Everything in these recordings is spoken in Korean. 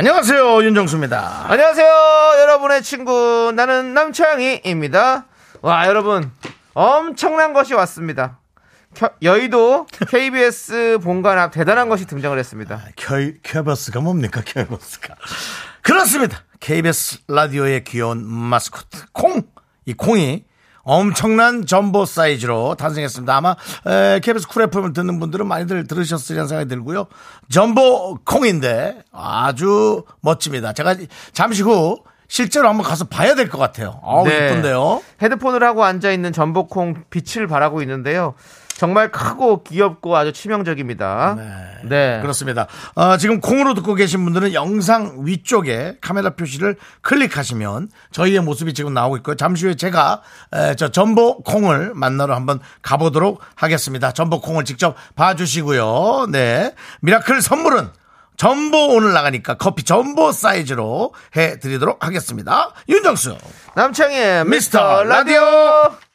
안녕하세요 윤정수입니다. 안녕하세요, 여러분의 친구. 나는 남창희입니다. 와, 여러분. 엄청난 것이 왔습니다. 겨- 여의도 KBS 본관 앞 대단한 것이 등장을 했습니다. 켜, 켜버스가 뭡니까 켜버스가 그렇습니다. KBS 라디오의 귀여운 마스코트 콩. 이 콩이 엄청난 점보 사이즈로 탄생했습니다. 아마 에, KBS 쿨 FM을 듣는 분들은 많이들 들으셨으리라는 생각이 들고요. 점보 콩인데 아주 멋집니다. 제가 잠시 후 실제로 한번 가서 봐야 될 것 같아요. 아우 네. 이쁜데요. 헤드폰을 하고 앉아 있는 전복콩 빛을 바라고 있는데요. 정말 크고 귀엽고 아주 치명적입니다. 네. 그렇습니다. 어, 지금 콩으로 듣고 계신 분들은 영상 위쪽에 카메라 표시를 클릭하시면 저희의 모습이 지금 나오고 있고요. 잠시 후에 제가 에, 저 전보 콩을 만나러 한번 가보도록 하겠습니다. 전보 콩을 직접 봐주시고요. 네. 미라클 선물은 점보 오늘 나가니까 커피 점보 사이즈로 해드리도록 하겠습니다. 윤정수. 남창희의 미스터 미스터 라디오.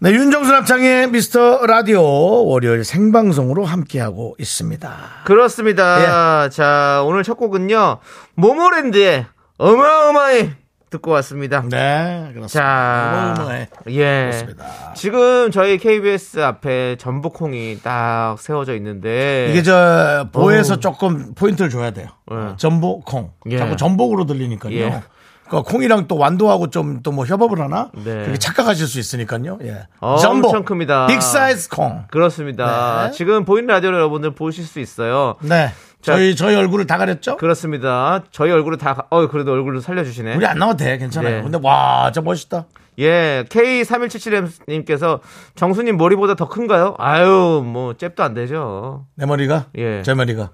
네, 윤정수 남창희의 미스터 라디오 월요일 생방송으로 함께하고 있습니다. 그렇습니다. 예. 자, 오늘 첫 곡은요. 모모랜드의 어마어마해 듣고 왔습니다. 네, 그렇습니다. 자, 어마어마해. 예. 그렇습니다. 지금 저희 KBS 앞에 점보콩이 딱 세워져 있는데 이게 저 보에서. 조금 포인트를 줘야 돼요. 예. 전복 콩. 예. 자꾸 전복으로 들리니까요. 예. 그러니까 콩이랑 또 완도하고 좀 또 뭐 협업을 하나? 네. 그렇게 착각하실 수 있으니까요. 예. 어, 전복. 엄청 큽니다. 빅 사이즈 콩. 그렇습니다. 네. 지금 보이는 라디오 여러분들 보실 수 있어요. 네. 자, 저희 저희 얼굴을 다 가렸죠? 그렇습니다. 저희 얼굴을 다, 가- 어, 그래도 얼굴을 살려주시네. 우리 안 나와도 돼. 괜찮아요. 네. 근데 와, 진짜 멋있다. 예, K3177님께서 정수님 머리보다 더 큰가요? 아유, 뭐, 잽도 안 되죠. 내 머리가? 예. 제 머리가.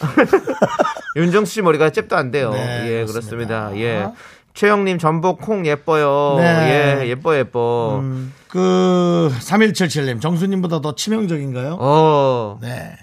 윤정수 씨 머리가 잽도 안 돼요. 네, 예, 그렇습니다. 그렇습니다. 예. 최영님 전복 콩 예뻐요. 네. 예, 예뻐 예뻐. 그 3177님 정수님보다 더 치명적인가요? 어, 네.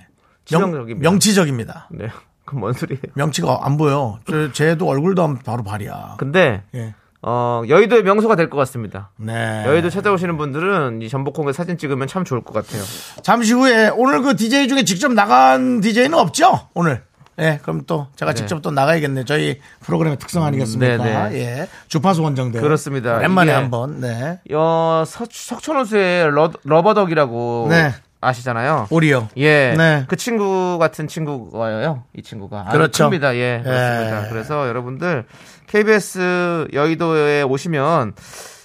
치명적입니다. 명, 치적입니다 네. 그럼 뭔 소리예요? 명치가 안 보여. 저, 쟤도 얼굴도 한- 바로 발이야. 근데 예. 어, 여의도의 명소가 될 것 같습니다. 네. 여의도 찾아오시는 분들은 이 전복콩에 사진 찍으면 참 좋을 것 같아요. 잠시 후에 오늘 그 DJ 중에 직접 나간 DJ는 없죠? 오늘. 예, 그럼 또 제가 네. 직접 또 나가야겠네. 저희 프로그램의 특성 아니겠습니까? 네, 네. 예. 주파수 원정대. 그렇습니다. 이게- 한번. 네. 어, 서, 석촌호수의 러, 러버덕이라고 네. 아시잖아요. 오리요. 예. 네. 그 친구 같은 친구가요. 이 친구가. 그렇죠. 큽니다. 예. 그렇습니다. 예. 그래서 여러분들 KBS 여의도에 오시면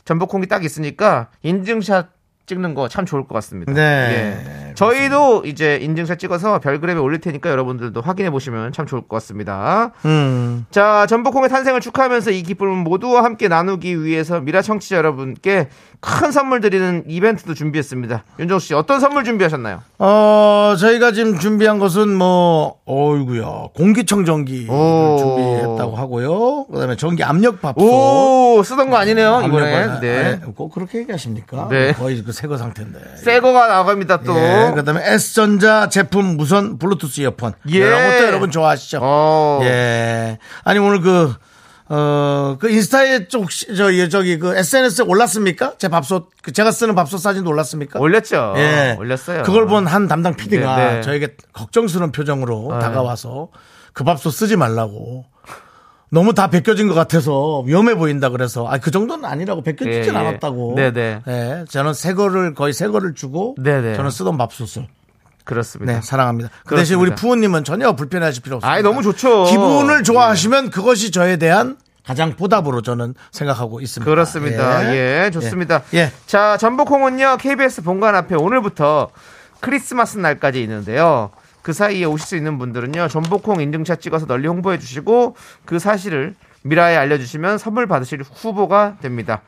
전복콩이 딱 있으니까 인증샷 찍는 거 참 좋을 것 같습니다. 네. 예. 저희도 이제 인증샷 찍어서 별그램에 올릴 테니까 여러분들도 확인해 보시면 참 좋을 것 같습니다. 음. 자, 전복콩의 탄생을 축하하면서 이 기쁨을 모두와 함께 나누기 위해서 미라 청취자 여러분께 큰 선물 드리는 이벤트도 준비했습니다. 윤정수 씨, 어떤 선물 준비하셨나요? 어, 저희가 지금 준비한 것은 뭐, 어이구야. 공기청정기 오. 준비했다고 하고요. 그 다음에 전기 압력밥솥. 오, 쓰던 거 아니네요, 이번에. 네. 아니, 꼭 그렇게 얘기하십니까? 네. 거의 그 새거 상태인데. 새 거가 나갑니다, 또. 예, 그다음에 S전자 제품 무선 블루투스 이어폰. 예. 이런 것도 여러분 좋아하시죠? 어. 예. 아니 오늘 그 어, 그 인스타에 쪽, 저, 저기, 그 SNS에 올랐습니까? 제 밥솥, 그 제가 쓰는 밥솥 사진도 올랐습니까? 올렸죠. 예. 올렸어요. 그걸 본 한 담당 PD가 네, 네. 저에게 걱정스러운 표정으로 아. 다가와서 그 밥솥 쓰지 말라고. 너무 다 벗겨진 것 같아서 위험해 보인다 그래서 아 그 정도는 아니라고 벗겨지진 예, 예. 않았다고. 네네. 예, 저는 새 거를 거의 새 거를 주고 네네. 저는 쓰던 밥솥을 그렇습니다. 네, 사랑합니다. 그 대신 우리 그렇습니다. 부모님은 전혀 불편해하실 필요 없습니다. 아이, 너무 좋죠. 기분을 좋아하시면 그것이 저에 대한 가장 보답으로 저는 생각하고 있습니다. 그렇습니다. 예, 좋습니다. 예. 예. 자, 전복콩은요, KBS 본관 앞에 오늘부터 크리스마스 날까지 있는데요. 그 사이에 오실 수 있는 분들은요, 전복콩 인증샷 찍어서 널리 홍보해 주시고, 그 사실을 미라에 알려주시면 선물 받으실 후보가 됩니다.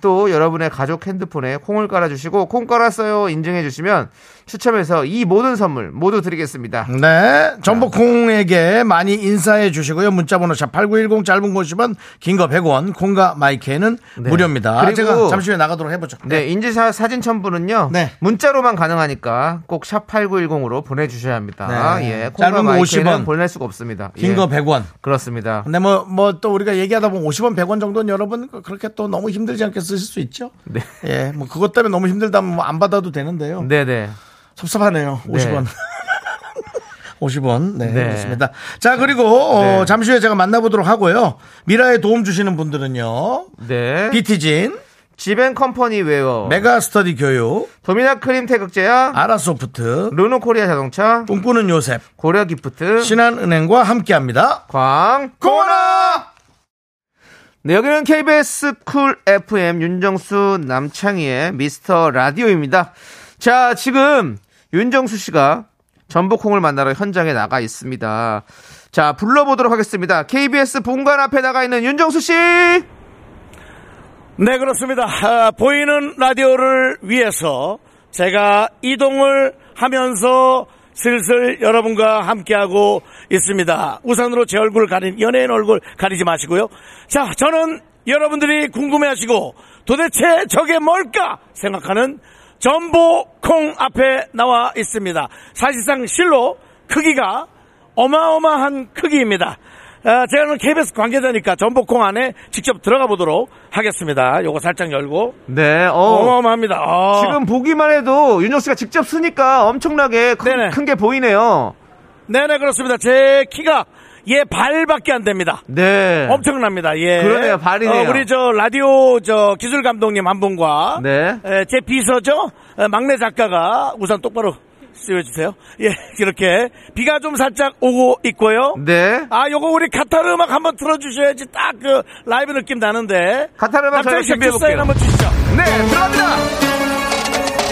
또 여러분의 가족 핸드폰에 콩을 깔아주시고 콩 깔았어요 인증해 주시면 추첨해서 이 모든 선물 모두 드리겠습니다. 네. 전복콩에게 많이 인사해 주시고요. 문자번호 샵8910 짧은 거 50원, 긴거 100원, 콩과 마이크는 네. 무료입니다. 그리고- 제가 잠시 후에 나가도록 해보죠. 네, 인증사 사진 첨부는요. 네. 문자로만 가능하니까 꼭 샵 8910으로 보내주셔야 합니다. 네. 예, 짧은 거 마이크는 50원. 보낼 수가 없습니다. 긴 예, 거 100원. 그렇습니다. 근데 뭐, 뭐 또 우리가 얘기하다 보면 50원, 100원 정도는 여러분 그렇게 또 너무 힘들지 않게 쓰실 수 있죠? 네. 예, 뭐 그것 때문에 너무 힘들다면 뭐 안 받아도 되는데요. 네네. 섭섭하네요. 50원. 50원. 네, 네. 그렇습니다. 자, 그리고 어, 네. 잠시 후에 제가 만나보도록 하고요. 미라에 도움 주시는 분들은요. 네. 비티진, 지벤컴퍼니 웨어. 메가 스터디 교육, 도미나 크림 태극제약. 아라소프트, 르노 코리아 자동차. 꿈꾸는 요셉, 고려 기프트. 신한은행과 함께합니다. 광. 고라! 네, 여기는 KBS 쿨 FM 윤정수 남창희의 미스터 라디오입니다. 자, 지금 윤정수 씨가 점보콩을 만나러 현장에 나가 있습니다. 자, 불러보도록 하겠습니다. KBS 본관 앞에 나가 있는 윤정수 씨! 네, 그렇습니다. 아, 보이는 라디오를 위해서 제가 이동을 하면서 슬슬 여러분과 함께하고 있습니다. 우산으로 제 얼굴 가린, 연예인 얼굴 가리지 마시고요. 자, 저는 여러분들이 궁금해하시고 도대체 저게 뭘까 생각하는 전보콩 앞에 나와 있습니다. 사실상 실로 크기가 어마어마한 크기입니다. 아, 제가 오늘 KBS 관계자니까 전복콩 안에 직접 들어가 보도록 하겠습니다. 요거 살짝 열고. 네, 어. 어마어마합니다. 어. 지금 보기만 해도 윤정수 씨가 직접 쓰니까 엄청나게. 큰 게 보이네요. 네네, 그렇습니다. 제 키가 얘 발밖에 안 됩니다. 네. 엄청납니다. 예. 그러네요, 발이네요. 어, 우리 저 라디오 저 기술 감독님 한 분과 네. 에, 제 비서죠 에, 막내 작가가 우선 똑바로 씌워주세요. 예, 이렇게 비가 좀 살짝 오고 있고요. 네. 아, 요거 우리 카타르 음악 한번 틀어주셔야지 딱 그 라이브 느낌 나는데. 카타르 음악 씨 준비해 볼게요. 사인 한번 주시죠. 네, 들어갑니다.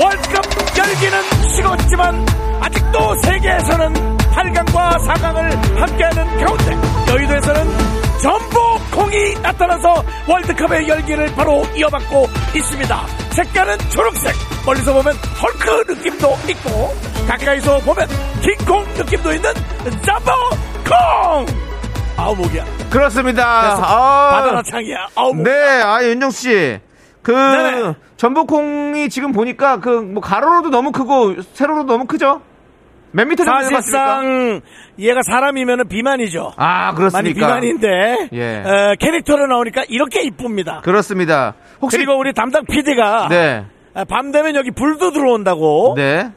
월드컵 열기는 식었지만 아직도 세계에서는 8강과 4강을 함께하는 가운데 여의도에서는 전복콩이 나타나서 월드컵의 열기를 바로 이어받고 있습니다. 색깔은 초록색, 멀리서 보면 헐크 느낌도 있고 가까이서 보면 킹콩 느낌도 있는 잠보콩! 아우 목이야. 그렇습니다. 바다나 아, 창이야. 아우 목. 네, 아, 윤정수 씨. 그, 네네. 전복콩이 지금 보니까 그, 뭐, 가로로도 너무 크고, 세로로도 너무 크죠? 몇 미터 정도 사실상 얘가 사람이면 비만이죠. 아, 많이 그렇습니까? 비만인데 예. 어, 캐릭터로 나오니까 이렇게 이쁩니다. 그렇습니다. 혹시. 그리고 우리 담당 PD가 네. 밤 되면 여기 불도 들어온다고. 네.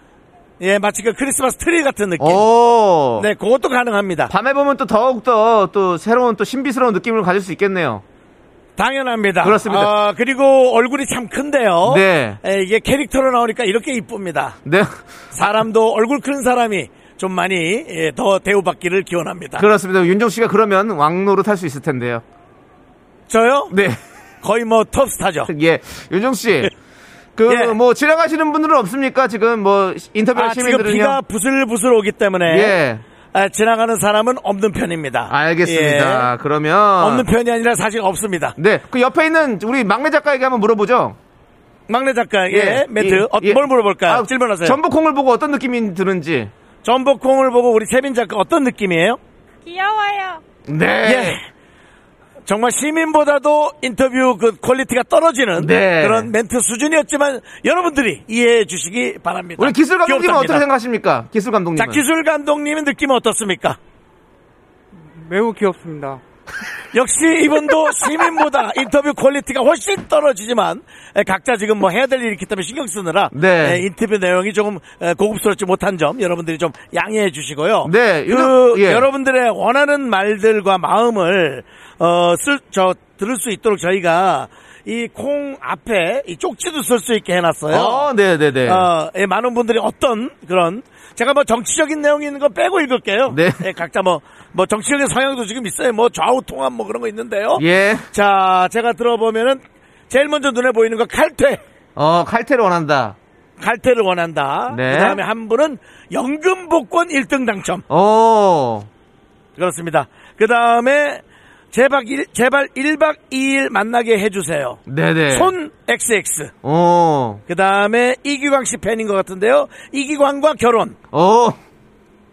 예, 마치 그 크리스마스 트리 같은 느낌. 오. 네, 그것도 가능합니다. 밤에 보면 또 더욱더 또 새로운 또 신비스러운 느낌을 가질 수 있겠네요. 당연합니다. 그렇습니다. 아, 그리고 얼굴이 참 큰데요. 네. 예, 이게 캐릭터로 나오니까 이렇게 이쁩니다. 네. 사람도 얼굴 큰 사람이 좀 많이 예, 더 대우받기를 기원합니다. 그렇습니다. 윤정 씨가 그러면 왕노릇 할 수 있을 텐데요. 저요? 네. 거의 뭐 톱스타죠. 예. 윤정 씨. 그, 예. 뭐, 지나가시는 분들은 없습니까? 지금 뭐, 인터뷰 아, 하시는 지금 분들은요? 비가 부슬부슬 오기 때문에 예. 아, 지나가는 사람은 없는 편입니다. 알겠습니다. 예. 그러면. 없는 편이 아니라 사실 없습니다. 네. 그 옆에 있는 우리 막내 작가에게 한번 물어보죠. 막내 작가, 예. 예, 어, 예. 뭘 물어볼까요? 아, 질문하세요. 전복콩을 보고 어떤 느낌이 드는지. 전복콩을 보고 우리 세빈 작가 어떤 느낌이에요? 귀여워요. 네. 예. 정말 시민보다도 인터뷰 그 quality가 떨어지는 네. 그런 멘트 수준이었지만 여러분들이 이해해 주시기 바랍니다. 우리 기술 감독님은 귀엽답니다. 어떻게 생각하십니까? 기술 감독님은. 자, 기술 감독님의 느낌은 어떻습니까? 매우 귀엽습니다. 역시 이분도 시민보다 인터뷰 quality가 훨씬 떨어지지만 에, 각자 지금 뭐 해야 될 일이 있기 때문에 신경 쓰느라 네. 에, 인터뷰 내용이 조금 에, 고급스럽지 못한 점 여러분들이 좀 양해해 주시고요. 네, 그 예. 여러분들의 원하는 말들과 마음을 어, 쓸, 저 들을 수 있도록 저희가 이 콩 앞에 이 쪽지도 쓸 수 있게 해놨어요. 어, 네네네. 어, 예, 많은 분들이 어떤 그런 제가 뭐 정치적인 내용이 있는 거 빼고 읽을게요. 네. 예, 각자 뭐, 뭐 정치적인 성향도 지금 있어요. 뭐 좌우 통합 뭐 그런 거 있는데요. 예. 자, 제가 들어보면은 제일 먼저 눈에 보이는 거 칼퇴. 어, 칼퇴를 원한다. 칼퇴를 원한다. 네. 그 다음에 한 분은 연금 복권 1등 당첨. 오. 그렇습니다. 그 다음에 제발, 일, 제발 1박 2일 만나게 해주세요. 네네. 손 XX. 오, 그 다음에 이기광 씨 팬인 것 같은데요. 이기광과 결혼. 오,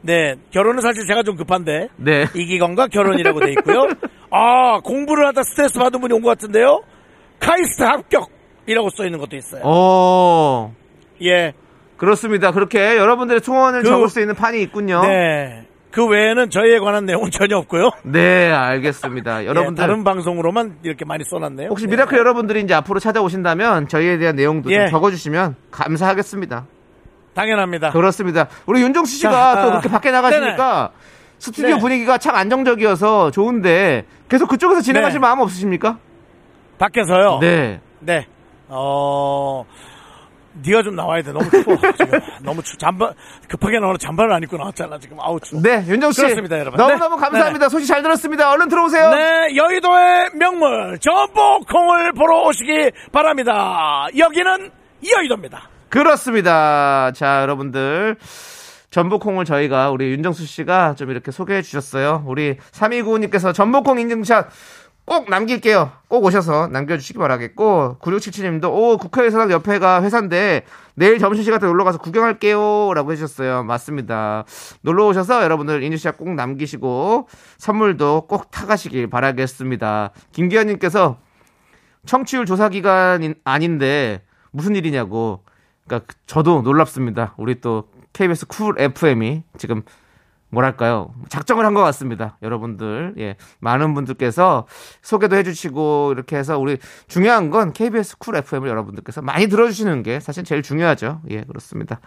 네, 결혼은 사실 제가 좀 급한데. 네. 이기광과 결혼이라고 돼 있고요. 아, 공부를 하다 스트레스 받은 분이 온 것 같은데요. 카이스트 합격 이라고 써 있는 것도 있어요. 오. 예. 그렇습니다. 그렇게 여러분들의 소원을 그- 적을 수 있는 판이 있군요. 네. 그 외에는 저희에 관한 내용은 전혀 없고요. 네, 알겠습니다. 예, 여러분들 다른 방송으로만 이렇게 많이 써놨네요. 혹시 예. Miracle 여러분들이 이제 앞으로 찾아오신다면 저희에 대한 내용도 좀 예. 적어주시면 감사하겠습니다. 당연합니다. 그렇습니다. 우리 윤종수 씨가 자, 또 아, 그렇게 밖에 나가시니까 스튜디오 네. 분위기가 참 안정적이어서 좋은데 계속 그쪽에서 진행하실 네. 마음 없으십니까? 밖에서요. 네. 네. 어, 네가 좀 나와야 돼. 너무 추워. 지금. 너무 추. 잠바 급하게 나오는 잠바를 안 입고 나왔잖아. 지금 아우 추워. 네, 윤정수 씨. 그렇습니다, 여러분. 너무너무 네. 감사합니다. 소식 잘 들었습니다. 얼른 들어오세요. 네, 여의도의 명물 전복콩을 보러 오시기 바랍니다. 여기는 여의도입니다. 그렇습니다. 자, 여러분들. 전복콩을 저희가 우리 윤정수 씨가 좀 이렇게 소개해 주셨어요. 우리 3295님께서 전복콩 인증샷 꼭 남길게요. 꼭 오셔서 남겨주시기 바라겠고 9677님도 오 국회의사당 옆에가 회사인데 내일 점심시간 때 놀러 가서 구경할게요 라고 해주셨어요. 맞습니다. 놀러 오셔서 여러분들 인증샷 꼭 남기시고 선물도 꼭 타가시길 바라겠습니다. 김기현님께서 청취율 조사 기간 아닌데 무슨 일이냐고. 그러니까 저도 놀랍습니다. 우리 또 KBS 쿨 FM이 지금 뭐랄까요 작정을 한 것 같습니다. 여러분들 예 많은 분들께서 소개도 해주시고 이렇게 해서 우리 중요한 건 KBS Cool FM을 여러분들께서 많이 들어주시는 게 사실 제일 중요하죠. 예 그렇습니다.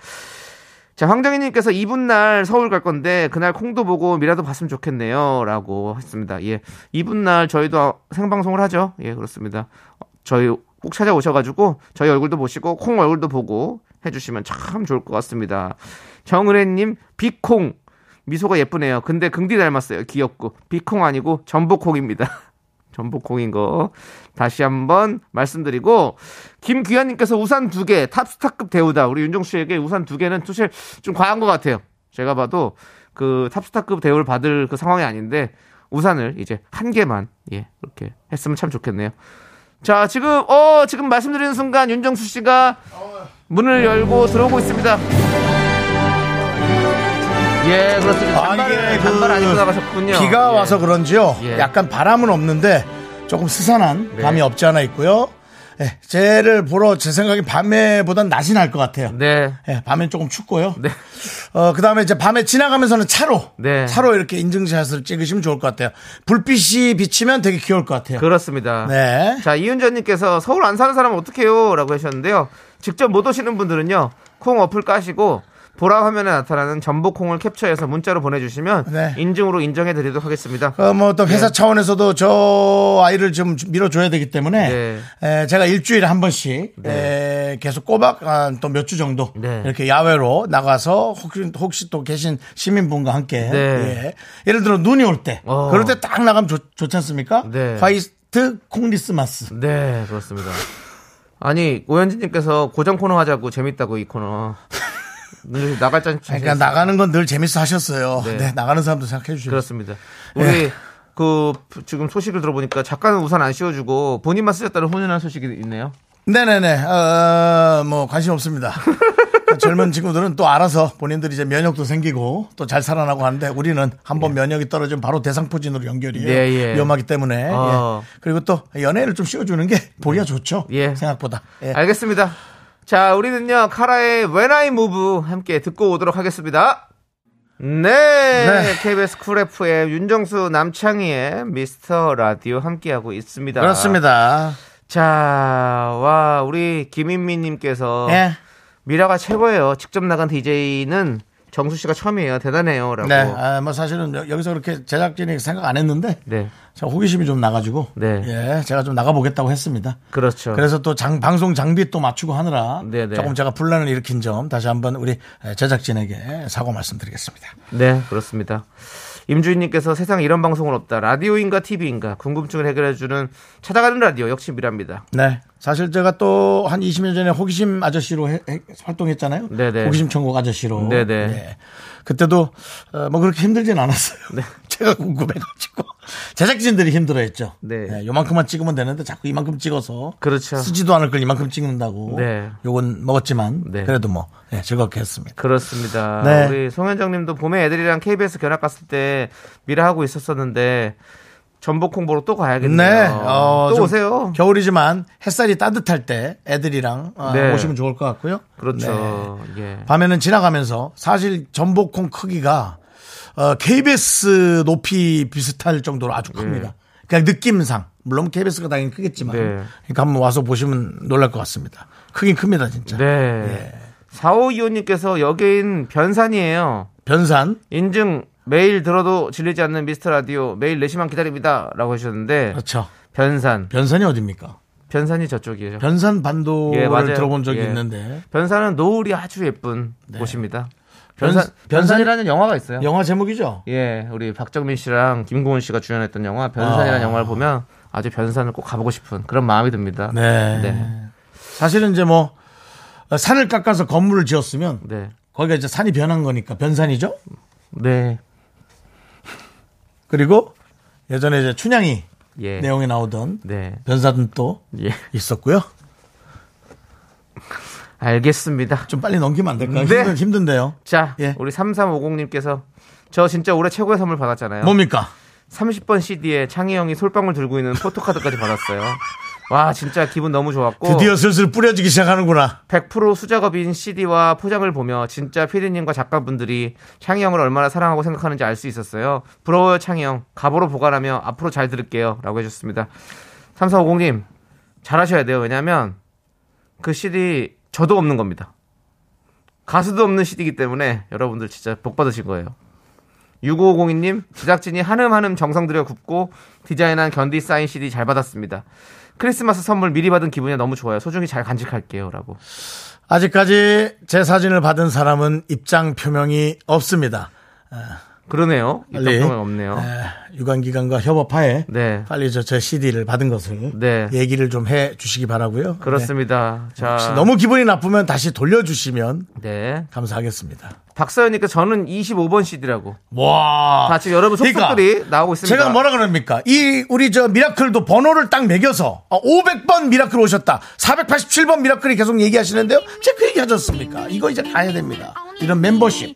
자, 황정희님께서 이분 날 서울 갈 건데 그날 콩도 보고 미라도 봤으면 좋겠네요.라고 했습니다. 예, 이분 날 저희도 생방송을 하죠. 예, 그렇습니다. 어, 저희 꼭 찾아오셔가지고 저희 얼굴도 보시고 콩 얼굴도 보고 해주시면 참 좋을 것 같습니다. 정은혜님 비콩 미소가 예쁘네요. 근데 긍디 닮았어요. 귀엽고 비콩 아니고 전복콩입니다. 전복콩인 거 다시 한번 말씀드리고 김귀환님께서 우산 두 개 탑스타급 대우다 우리 윤정수 씨에게 우산 두 개는 사실 좀 과한 것 같아요 제가 봐도 그 탑스타급 대우를 받을 그 상황이 아닌데 우산을 이제 한 개만 예 그렇게 했으면 참 좋겠네요 자 지금 어 지금 말씀드리는 순간 윤정수 씨가 문을 열고 들어오고 있습니다 예 그렇습니다 아, 이게 그안 입고 나가셨군요 비가 예. 와서 그런지요. 예. 약간 바람은 없는데 조금 스산한 네. 감이 없지 않아 있고요. 예, 쟤를 보러 제 생각에 밤에보단 낮이 날 것 같아요. 네 예, 밤엔 조금 춥고요. 네. 어, 그 다음에 이제 밤에 지나가면서는 차로. 네. 차로 이렇게 인증샷을 찍으시면 좋을 것 같아요. 불빛이 비치면 되게 귀여울 것 같아요. 그렇습니다. 네. 자, 이윤전님께서 서울 안 사는 사람은 어떡해요? 라고 하셨는데요. 직접 못 오시는 분들은요, 콩 어플 까시고, 보라 화면에 나타나는 전복콩을 캡처해서 문자로 보내주시면 네. 인증으로 인정해드리도록 하겠습니다. 그뭐또 회사 네. 차원에서도 저 아이를 좀 밀어줘야 되기 때문에 네. 에, 제가 일주일에 한 번씩 에, 계속 꼬박 또몇 주 정도 네. 이렇게 야외로 나가서 혹시, 혹시 또 계신 시민분과 함께 네. 예. 예를 들어 눈이 올때 어. 그럴 때 딱 나가면 좋, 좋지 않습니까? 네. 화이트 콩리스마스 네, 그렇습니다. 아니, 오현진님께서 고정 코너 하자고 재밌다고 이 코너. 늘 나갈 짠 그러니까 나가는 건 늘 재밌어 하셨어요. 네. 네. 나가는 사람도 생각해 주시고 그렇습니다. 우리 그 지금 소식을 들어보니까 작가는 우산 안 씌워주고 본인만 쓰셨다는 훈훈한 소식이 있네요. 네네네. 어, 뭐 관심 없습니다. 그 젊은 친구들은 또 알아서 본인들이 이제 면역도 생기고 또 잘 살아나고 하는데 우리는 한번 면역이 떨어지면 바로 대상포진으로 연결이에요. 네, 예. 위험하기 때문에. 어. 예. 그리고 또 연예인을 좀 씌워주는 게 보기가 좋죠. 예. 생각보다. 예. 알겠습니다. 자, 우리는요, 카라의 When I Move 함께 듣고 오도록 하겠습니다. 네, KBS Cool FM 윤정수 남창희의 미스터 라디오 함께하고 있습니다. 그렇습니다. 자, 와, 우리 김인미님께서 예. 미라가 최고예요. 직접 나간 DJ는 정수 씨가 처음이에요. 대단해요. 라고. 네. 아, 뭐 사실은 여- 여기서 그렇게 제작진이 생각 안 했는데 네, 제가 호기심이 좀 나가지고 네. 예, 제가 좀 나가보겠다고 했습니다. 그렇죠. 그래서 또 장, 방송 장비 또 맞추고 하느라 네 네. 조금 제가 분란을 일으킨 점 다시 한번 우리 제작진에게 사과 말씀드리겠습니다. 네, 그렇습니다. 임주인님께서 세상에 이런 방송은 없다. 라디오인가 TV인가 궁금증을 해결해주는 찾아가는 라디오 역시 미라입니다. 네. 사실 제가 또 한 20년 전에 호기심 아저씨로 해- 해- 활동했잖아요. 네네. 호기심 천국 아저씨로. 네네. 예. 그때도 어, 뭐 그렇게 힘들진 않았어요. 네. 상태가 궁금해가지고 제작진들이 힘들어했죠. 네. 네, 요만큼만 찍으면 되는데 자꾸 이만큼 찍어서 그렇죠. 쓰지도 않을 걸 이만큼 찍는다고. 네. 요건 먹었지만 네. 그래도 뭐 네, 즐겁게 했습니다. 그렇습니다. 네. 우리 송현정님도 봄에 애들이랑 KBS 견학 갔을 때 미라 하고 있었었는데 전복 홍보로 또 가야겠네요. 네, 어, 또좀 오세요. 겨울이지만 햇살이 따뜻할 때 애들이랑 어, 네. 오시면 좋을 것 같고요. 그렇죠. 예. 네. 밤에는 지나가면서 사실 전복 콩 크기가 어, KBS 높이 비슷할 정도로 아주 큽니다. 그냥 느낌상 물론 KBS가 당연히 크겠지만 네. 그러니까 한번 와서 보시면 놀랄 것 같습니다. 크긴 큽니다 진짜. 네. 예. 4525님께서 여긴 변산이에요. 변산 인증 매일 들어도 질리지 않는 미스터 라디오 매일 4시만 기다립니다. 라고 하셨는데 그렇죠. 변산. 변산이 어딥니까? 변산이 저쪽이에요. 변산 반도를 예, 맞아요. 들어본 적이 예. 있는데 변산은 노을이 아주 예쁜 곳입니다. 변- 변산, 변산- 변산 이라는 영화가 있어요. 영화 제목이죠. 예, 우리 박정민 씨랑 김고은 씨가 주연했던 영화 변산이라는 아. 영화를 보면 아주 변산을 꼭 가보고 싶은 그런 마음이 듭니다. 네. 네. 사실은 이제 뭐 산을 깎아서 건물을 지었으면 네. 거기가 이제 산이 변한 거니까 변산이죠. 네. 그리고 예전에 이제 춘향이 예. 내용에 나오던 네. 변사는 또 예. 있었고요. 알겠습니다. 좀 빨리 넘기면 안 될까요? 네. 힘든, 힘든데요. 자, 예. 우리 3350님께서 저 진짜 올해 최고의 선물 받았잖아요. 뭡니까? 30번 CD에 창희 형이 솔방울 들고 있는 포토카드까지 받았어요. 와, 진짜 기분 너무 좋았고. 드디어 슬슬 뿌려지기 시작하는구나. 100% 수작업인 CD와 포장을 보며 진짜 피디님과 작가분들이 창희 형을 얼마나 사랑하고 생각하는지 알 수 있었어요. 부러워요, 창희 형. 갑으로 보관하며 앞으로 잘 들을게요. 라고 해주셨습니다. 3450님, 잘하셔야 돼요. 왜냐면 그 CD 저도 없는 겁니다. 가수도 없는 CD이기 때문에 여러분들 진짜 복 받으실 거예요. 6550님, 제작진이 한음 한음 정성 들여 굽고 디자인한 견디 사인 CD 잘 받았습니다. 크리스마스 선물 미리 받은 기분이 너무 좋아요. 소중히 잘 간직할게요. 라고. 아직까지 제 사진을 받은 사람은 입장 표명이 없습니다. 그러네요. 입장표가 없네요. 에, 유관기관과 협업하에 네. 빨리 저 제 CD를 받은 것을 네. 얘기를 좀 해 주시기 바라고요. 그렇습니다. 네. 자. 너무 기분이 나쁘면 다시 돌려주시면 네. 감사하겠습니다. 박서연님께서 저는 25번 CD라고. 와. 다 지금 여러분 속속들이 나오고 있습니다. 제가 뭐라 그럽니까? 이 우리 저 miracle도 번호를 딱 매겨서 어, 500번 miracle 오셨다. 487번 miracle이 계속 얘기하시는데요. 제가 그 얘기 하셨습니까? 이거 이제 가야 됩니다. 이런 멤버십.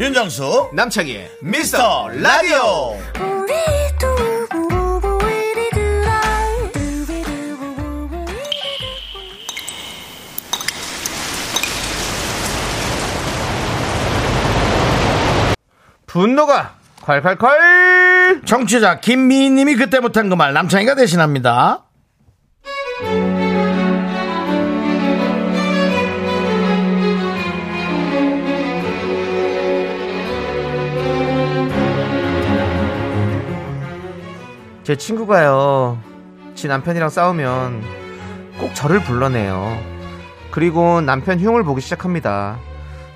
윤정수 남창희의 미스터 라디오. 분노가 콸콸콸! 정취자 김미희님이 그때 못한 그 말 남창희가 대신합니다. 제 친구가요, 지 남편이랑 싸우면 꼭 저를 불러내요. 그리고 남편 흉을 보기 시작합니다.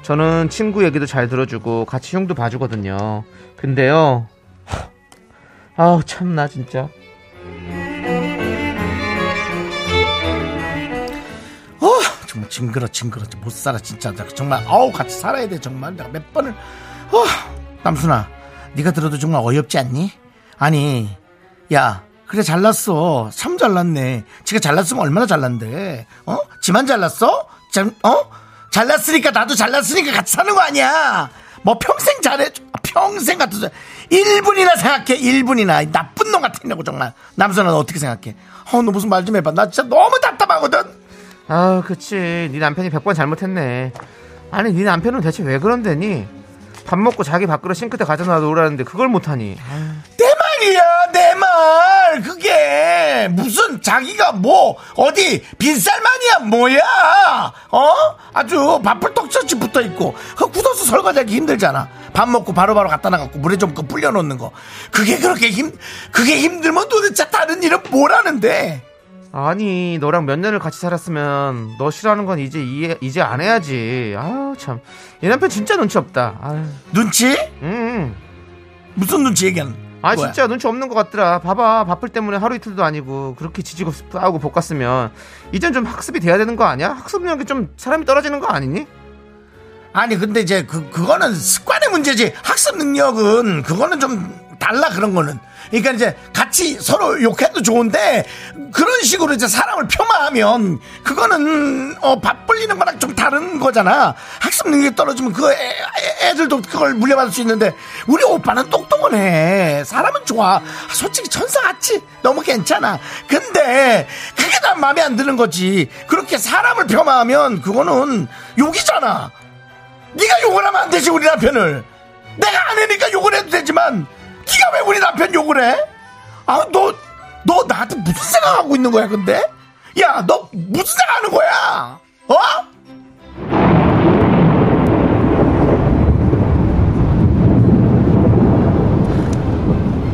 저는 친구 얘기도 잘 들어주고 같이 흉도 봐주거든요. 근데요, 아우, 참나, 진짜. 어, 정말 징그러 징그러 못 살아 진짜 나 정말 아우 같이 살아야 돼 정말 내가 몇 번을 어, 남순아 네가 들어도 정말 어이없지 않니? 아니 야 그래 잘났어 참 잘났네 지가 잘났으면 얼마나 잘난데 어? 지만 잘났어? 참, 어? 잘났으니까 나도 잘났으니까 같이 사는 거 아니야 뭐 평생 잘해 아, 평생 같은 소리 1분이나 생각해 1분이나 나쁜 놈 같으냐고 정말 너 어떻게 생각해? 어너 무슨 말 좀 해봐 나 진짜 너무 답답하거든 아, 그치. 네 남편이 100번 잘못했네. 아니, 네 남편은 대체 왜 그런데니? 밥 먹고 자기 밥그릇 싱크대 가져다 놓으라는데 그걸 못하니. 내 말이야 내 말. 그게 무슨 자기가 뭐 어디 빈쌀만이야 뭐야. 어? 아주 밥풀 떡처치 붙어 있고. 그 굳어서 설거지하기 힘들잖아. 밥 먹고 바로바로 갖다 놔갖고 물에 좀 그 불려 놓는 거. 그게 그렇게 힘 그게 힘들면 도대체 다른 일은 뭘 하는데? 아니 너랑 몇 년을 같이 살았으면 너 싫어하는 건 이제 이해, 이제 안 해야지. 아우 참이 남편 진짜 눈치 없다. 아유. 눈치? 음. 무슨 눈치 얘기하는 아 거야? 진짜 눈치 없는 것 같더라 봐봐 바쁠 때문에 하루 이틀도 아니고 그렇게 지지고 하고 볶았으면 이젠 좀 학습이 돼야 되는 거 아니야? 학습력이 좀 사람이 떨어지는 거 아니니? 아니 근데 이제 그 그거는 습관의 문제지 학습 능력은 그거는 좀 달라 그런 거는. 그러니까 이제 같이 서로 욕해도 좋은데 그런 식으로 이제 사람을 폄하하면 그거는 어, 밥 불리는 거랑 좀 다른 거잖아. 학습 능력이 떨어지면 그 애, 애- 애들도 그걸 물려받을 수 있는데 우리 오빠는 똑똑은 해 사람은 좋아. 솔직히 천사 같이. 너무 괜찮아. 근데 그게 난 마음에 안 드는 거지. 그렇게 사람을 폄하하면 그거는 욕이잖아. 네가 욕을 하면 안 되지 우리 남편을. 내가 안 해니까 욕을 해도 되지만 네가 왜 우리 남편 욕을 해? 아너너 너 나한테 무슨 생각하고 있는 거야 근데? 야 너 무슨 생각하는 거야? 어?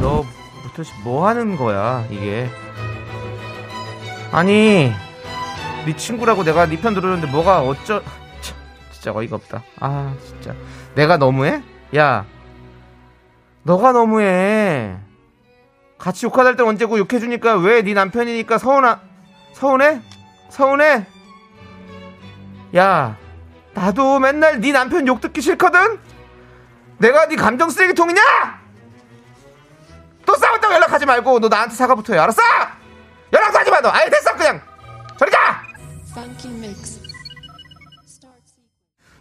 너 도대체 뭐 하는 거야 이게 아니 네 친구라고 내가 네 편 들었는데 뭐가 어쩌 참, 진짜 어이가 없다 아 진짜 내가 너무해? 야 너가 너무해 같이 욕하달 때 언제고 욕해주니까 왜 네 남편이니까 서운하 서운해? 서운해? 야 나도 맨날 네 남편 욕 듣기 싫거든? 내가 네 감정 쓰레기통이냐? 또 싸웠다고 연락하지 말고 너 나한테 사과부터 해 알았어? 연락도 하지 마 너 아예 됐어 그냥 저리 가!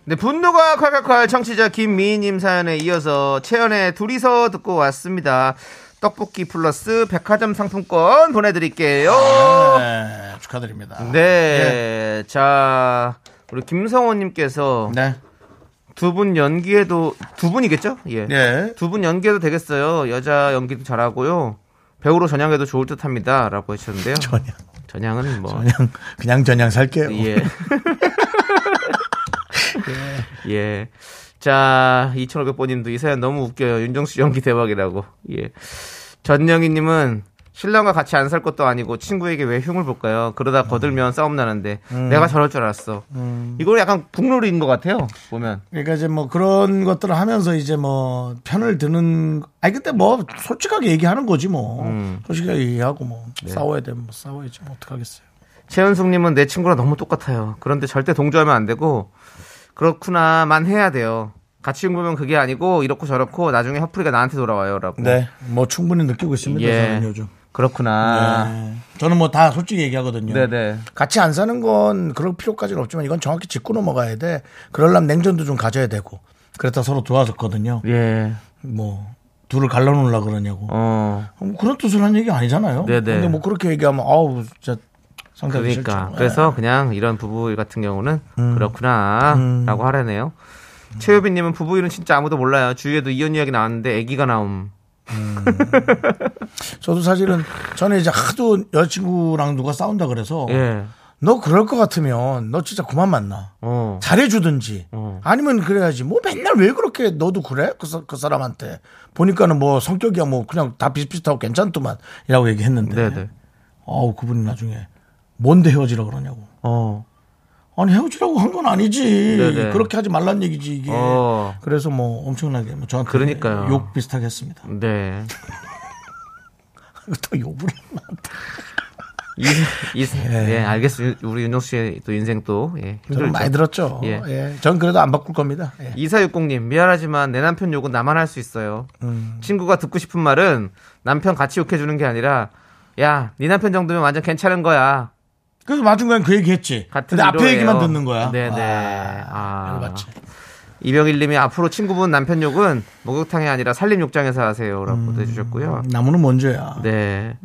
네 분노가 콸콸콸 청취자 김미희님 사연에 이어서 채연의 둘이서 듣고 왔습니다 떡볶이 플러스 백화점 상품권 보내드릴게요 네 축하드립니다 네, 자 우리 김성호님께서 네. 두분 연기해도 두 분이겠죠? 예. 네. 두분 연기해도 되겠어요. 여자 연기도 잘하고요. 배우로 전향해도 좋을 듯합니다라고 하셨는데요. 전향 전향은 뭐 그냥 그냥 전향 살게요 예. 예. 자, 2,500번님도 이 사연 너무 웃겨요. 윤정수 연기 대박이라고. 예. 전영희님은 신랑과 같이 안 살 것도 아니고 친구에게 왜 흉을 볼까요? 그러다 거들면 싸움 나는데 내가 저럴 줄 알았어. 이거 약간 국룰인 것 같아요. 보면. 그러니까 이제 뭐 그런 것들을 하면서 이제 뭐 편을 드는 아니 근데 뭐 솔직하게 얘기하는 거지 뭐 음. 솔직하게 얘기하고 뭐 네. 싸워야 되면 뭐 싸워야지 뭐 어떡하겠어요 최은숙님은 내 친구랑 너무 똑같아요. 그런데 절대 동조하면 안 되고 그렇구나만 해야 돼요. 같이 흉보면 그게 아니고 이렇고 저렇고 나중에 화풀이가 나한테 돌아와요라고. 네 뭐 충분히 느끼고 있습니다 예. 저는 요즘 그렇구나. 네. 저는 뭐 다 솔직히 얘기하거든요 네네. 같이 안 사는 건 그럴 필요까지는 없지만 이건 정확히 짚고 넘어가야 돼 그러려면 냉전도 좀 가져야 되고 그랬다 서로 도와줬거든요 예. 뭐 둘을 갈라놓으려 그러냐고 어. 뭐 그런 뜻을 한 얘기 아니잖아요 네네. 근데 뭐 그렇게 얘기하면 아우 진짜 그러니까 싫죠. 그래서 그냥 이런 부부 같은 경우는 그렇구나라고 하라네요. 최유빈님은 부부 일은 진짜 아무도 몰라요. 주위에도 이혼 이야기 나왔는데 아기가 나옴. 저도 사실은 저는 이제 하도 여자친구랑 누가 싸운다 그래서 예. 너 그럴 것 같으면 너 진짜 그만 만나. 어. 잘해주든지 어. 아니면 그래야지 뭐 맨날 왜 그렇게 너도 그래 그, 사- 그 사람한테 보니까는 뭐 성격이야 뭐 그냥 다 비슷비슷하고 괜찮더만 이라고 얘기했는데 네네. 어우 그분이 나중에 뭔데 헤어지라 그러냐고 어. 아니 헤어지라고 한 건 아니지 네네. 그렇게 하지 말란 얘기지 이게 어. 그래서 뭐 엄청나게 뭐 저한테 그러니까요. 욕 비슷하게 했습니다 네. 또 욕을 했나 이, 이, 예, 알겠습니다. 우리 윤정 씨의 또 인생 또, 예, 힘들죠. 많이 들었죠 예. 예. 전 그래도 안 바꿀 겁니다 예. 2460님, 미안하지만 내 남편 욕은 나만 할 수 있어요. 음. 친구가 듣고 싶은 말은 남편 같이 욕해주는 게 아니라, 야, 네 남편 정도면 완전 괜찮은 거야. 그래서 마중간 그 얘기 했지 같은 근데 앞에. 얘기만 듣는 거야 네네. 아, 아. 맞지 이병일님이 앞으로 친구분 남편 욕은 목욕탕이 아니라 살림 욕장에서 하세요라고 해주셨고요. 나무는 먼저야 네.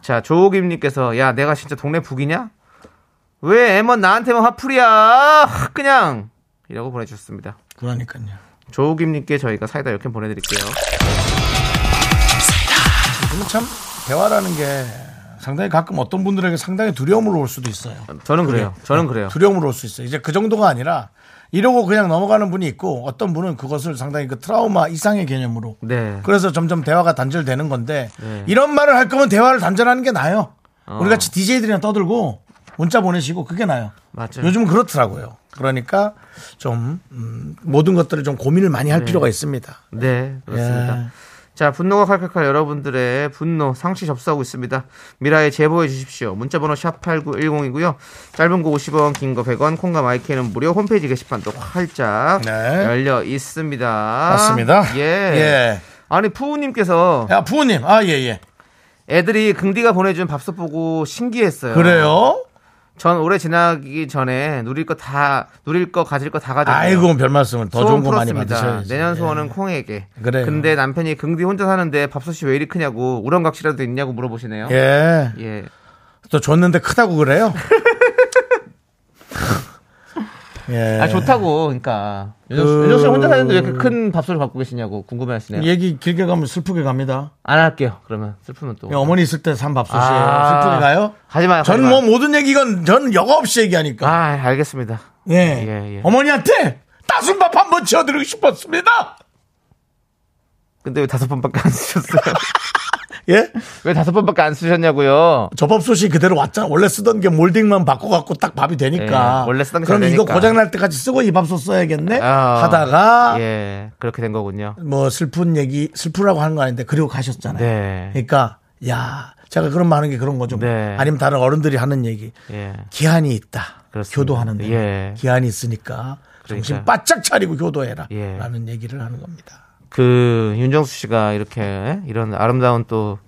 자 조옥임님께서 야 내가 진짜 동네 북이냐? 왜 애먼 나한테만 화풀이야? 확 그냥 이라고 보내주셨습니다. 그러니까요 조옥임님께 저희가 사이다 이렇게 보내드릴게요. 근데 참 대화라는 게 상당히 가끔 어떤 분들에게 상당히 두려움으로 올 수도 있어요. 저는 그래요. 저는 그래요. 두려움으로 올 수 있어요. 이제 그 정도가 아니라 이러고 그냥 넘어가는 분이 있고 어떤 분은 그것을 상당히 그 트라우마 이상의 개념으로 네. 그래서 점점 대화가 단절되는 건데 네. 이런 말을 할 거면 대화를 단절하는 게 나아요. 어. 우리 같이 DJ들이랑 떠들고 문자 보내시고 그게 나아요. 맞아요. 요즘은 그렇더라고요. 그러니까 좀 음, 모든 것들을 좀 고민을 많이 할 필요가 있습니다. 네, 그렇습니다. 예. 자, 분노가 칼칼칼 여러분들의 분노 상시 접수하고 있습니다. 미라에 제보해 주십시오. 문자 번호 샵8910이고요. 짧은 거 50원, 긴 거 100원, 콩과 마이크는 무료 홈페이지 게시판도 활짝 네. 열려 있습니다. 맞습니다. 예. 예. 아니, 푸우님께서 야 부모님, 아 예 예. 애들이 긍디가 보내준 밥솥 보고 신기했어요. 그래요? 전 올해 지나기 전에 누릴 거 다, 누릴 거 가질 거 다 가졌어요. 아이고 별 말씀을 더 좋은 거 많이 풀었습니다. 받으셔야지. 내년 예. 소원은 콩에게. 그래요. 근데 남편이 긍디 혼자 사는데 밥솥이 왜 이리 크냐고 우렁각시라도 있냐고 물어보시네요. 예. 예. 또 줬는데 크다고 그래요? 예. 아 좋다고. 그러니까 윤정 그- 윤정 씨 혼자 사는데 왜 이렇게 큰 밥솥을 갖고 계시냐고 궁금해하시네요. 얘기 길게 가면 슬프게 갑니다. 안 할게요. 그러면 슬프면 또. 예, 어머니 있을 때 산 밥솥이에요. 아. 슬프게 가요? 하지 마요. 전 뭐. 모든 얘기건 전 여과 없이 얘기하니까. 아 알겠습니다. 예. 예, 예. 어머니한테 따순밥 한번 지어드리고 싶었습니다. 근데 왜 다섯 번밖에 안 쓰셨어요? 예? 왜 다섯 번밖에 안 쓰셨냐고요? 저 밥솥이 그대로 왔잖아. 원래 쓰던 게 몰딩만 바꿔갖고 딱 밥이 되니까. 예, 원래 쓰던 게잘 그럼 이거 되니까. 고장 날 때까지 쓰고 이 밥솥 써야겠네? 아, 하다가 예 그렇게 된 거군요. 뭐 슬픈 얘기, 슬프라고 하는 거 아닌데 그리고 가셨잖아요. 네. 그러니까, 야, 제가 그런 많은 게 그런 거죠. 네. 아니면 다른 어른들이 하는 얘기. 예. 기한이 있다. 그렇습니다. 교도하는데. 예. 기한이 있으니까 정신 그러니까. 바짝 차리고 교도해라. 예. 라는 얘기를 하는 겁니다. 그 윤정수 씨가 이렇게 이런 아름다운 또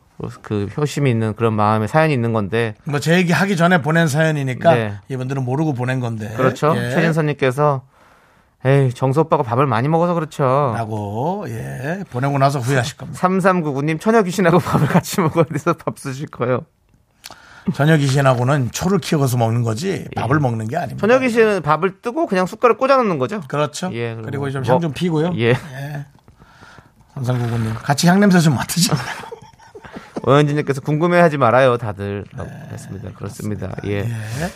그 효심이 있는 그런 마음에 사연이 있는 건데 뭐 제 얘기 하기 전에 보낸 사연이니까 네. 이분들은 모르고 보낸 건데. 그렇죠. 예. 최진선님께서 에이 정수 오빠가 밥을 많이 먹어서 그렇죠. 라고 예 보내고 나서 후회하실 겁니다. 3399님 처녀 귀신하고 밥을 같이 먹어야 돼서 밥 쓰실 거예요. 저녁 귀신하고는 초를 키워서 먹는 거지 밥을 먹는 게 아닙니다. 처녀 귀신은 밥을 뜨고 그냥 숟가락 꽂아 놓는 거죠. 그렇죠. 예, 그리고 그리고 좀 뭐- 향좀 피고요. 예. 삼삼구구님 같이 향 냄새 좀 맡으시고. 오현진님께서 궁금해하지 말아요, 다들. 라고 했습니다. 그렇습니다. 예.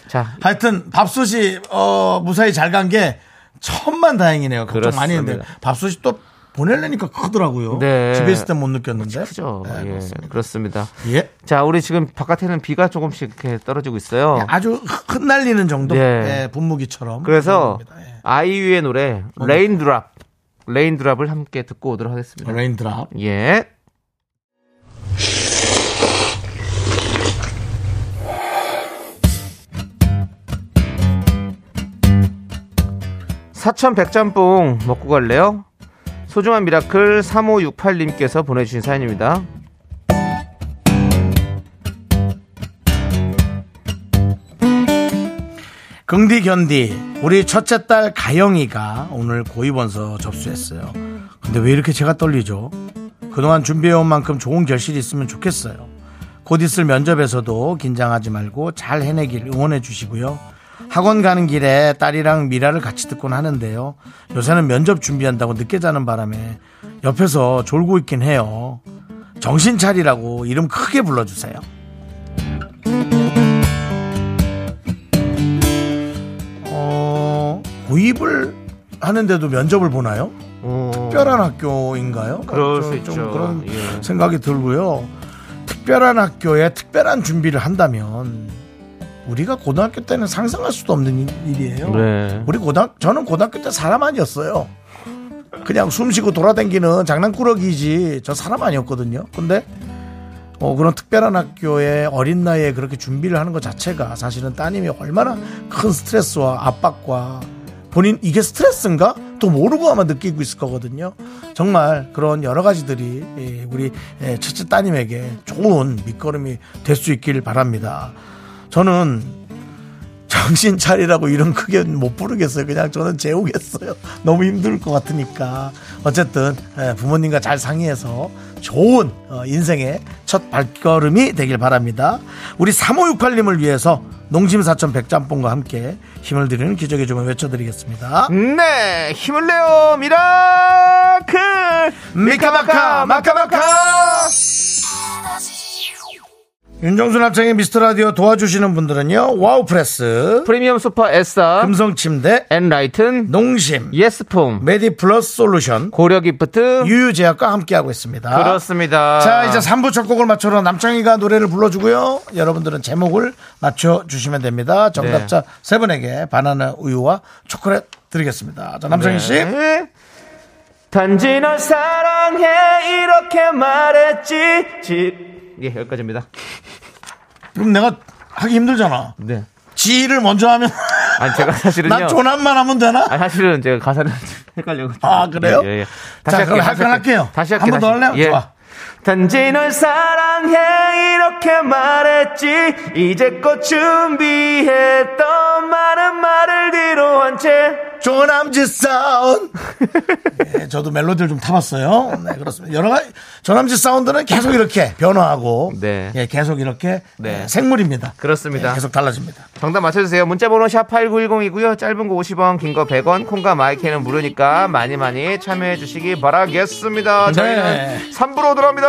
자, 하여튼 밥솥이 어, 무사히 잘 간 게 천만 다행이네요. 걱정 많이 했는데 그렇습니다. 밥솥이 또 보내려니까 크더라고요. 네. 집에 있을 때 못 느꼈는데. 크죠. 네, 예, 그렇습니다. 그렇습니다. 예. 자, 우리 지금 바깥에는 비가 조금씩 이렇게 떨어지고 있어요. 아주 흩날리는 정도. 네. 예, 분무기처럼. 그래서. 예. 아이유의 노래 Raindrop Raindrop을 함께 듣고 오도록 하겠습니다. Raindrop. 예. 사천 백짬뽕 먹고 갈래요? 소중한 miracle 3568님께서 보내주신 사연입니다. 긍디 견디 우리 첫째 딸 가영이가 오늘 고입원서 접수했어요. 근데 왜 이렇게 제가 떨리죠? 그동안 준비해온 만큼 좋은 결실이 있으면 좋겠어요. 곧 있을 면접에서도 긴장하지 말고 잘 해내길 응원해 주시고요. 학원 가는 길에 딸이랑 미라를 같이 듣곤 하는데요. 요새는 면접 준비한다고 늦게 자는 바람에 옆에서 졸고 있긴 해요. 정신 차리라고 이름 크게 불러주세요. 어, 고입을 하는데도 면접을 보나요? 특별한 학교인가요? 그럴 좀- 수좀 있죠. 그런 예. 생각이 들고요. 특별한 학교에 특별한 준비를 한다면 우리가 고등학교 때는 상상할 수도 없는 일- 일이에요. 네. 우리 고등 저는 고등학교 때 사람 아니었어요. 그냥 숨 쉬고 돌아다니는 장난꾸러기지 저 사람 아니었거든요. 근데 어, 그런 특별한 학교에 어린 나이에 그렇게 준비를 하는 것 자체가 사실은 따님이 얼마나 큰 스트레스와 압박과 본인 이게 스트레스인가? 또 모르고 아마 느끼고 있을 거거든요. 정말 그런 여러 가지들이 예, 우리 예, 첫째 따님에게 좋은 밑거름이 될 수 있길 바랍니다. 저는 정신 차리라고 이름 크게 못 부르겠어요. 그냥 저는 재우겠어요. 너무 힘들 것 같으니까. 어쨌든 예, 부모님과 잘 상의해서 좋은 어, 인생의 첫 발걸음이 되길 바랍니다. 우리 3568님을 위해서 농심 사천 백짬뽕과 함께 힘을 드리는 기적의 주문 외쳐드리겠습니다. 네, 힘을 내요, miracle! 미카마카 마카마카 윤정수 남창희의 미스터 라디오 도와주시는 분들은요. 와우프레스, 프리미엄 소파 에싸, 금성침대, 엔라이튼, 농심, 예스폼, 메디플러스 솔루션, 고려기프트. 유유제약과 함께하고 있습니다. 그렇습니다. 자, 이제 3부 첫 곡을 맞춰러 남창희가 노래를 불러주고요. 여러분들은 제목을 맞춰주시면 됩니다. 정답자 네. 세 분에게 바나나 우유와 초콜릿 드리겠습니다. 자, 남창희 씨. 네. 단지 널 사랑해 이렇게 말했지. 지... 예, 여기까지입니다. 그럼 내가 하기 힘들잖아. 네. 지를 먼저 하면. 아니 제가 사실은요. 난 조남만 하면 되나? 아 사실은 제가 가사를 헷갈려. 아, 그래요? 예, 예, 예. 자, 그럼 다시 할건 할게요. 다시 할게요. 한 번더 다시. 할래요? 예. 좋아. 단지 널 사랑해 이렇게 말했지 이제껏 준비했던 많은 말을 뒤로 한채 조남지 사운드. 네, 저도 멜로디를 좀 타봤어요. 네, 그렇습니다. 여러 가지, 조남지 사운드는 계속 이렇게 변화하고, 네. 예, 계속 이렇게 네. 예, 생물입니다. 그렇습니다. 예, 계속 달라집니다. 정답 맞춰주세요. 문자번호 샵 8910이고요. 짧은 거 50원, 긴 거 100원, 콩과 마이크는 무료니까 많이 많이 참여해 주시기 바라겠습니다. 저희는 네. 3부로 돌아옵니다.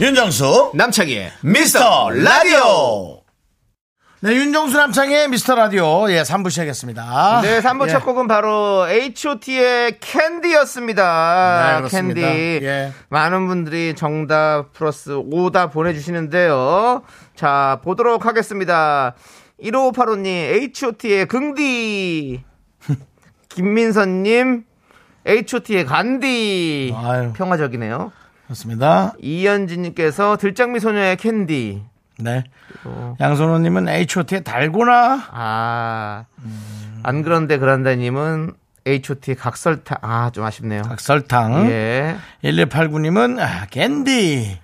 윤정수, 남창희의 미스터 라디오. 네, 윤정수 남창희의 미스터 라디오. 예, 3부 시작했습니다. 네, 3부 예. 첫 곡은 바로 H.O.T의 캔디였습니다. 네. 캔디. 예. 많은 분들이 정답 플러스 오답 보내주시는데요. 자, 보도록 하겠습니다. 1585님, H.O.T의 긍디. 김민선님, H.O.T의 간디. 아유. 평화적이네요. 그렇습니다. 이현진님께서 들장미 소녀의 캔디. 네. 양선호님은 H.O.T의 달고나. 아, 안 그런데 그런다님은 H.O.T의 각설탕. 아, 좀 아쉽네요. 설탕. 예. 1189님은 아, 캔디.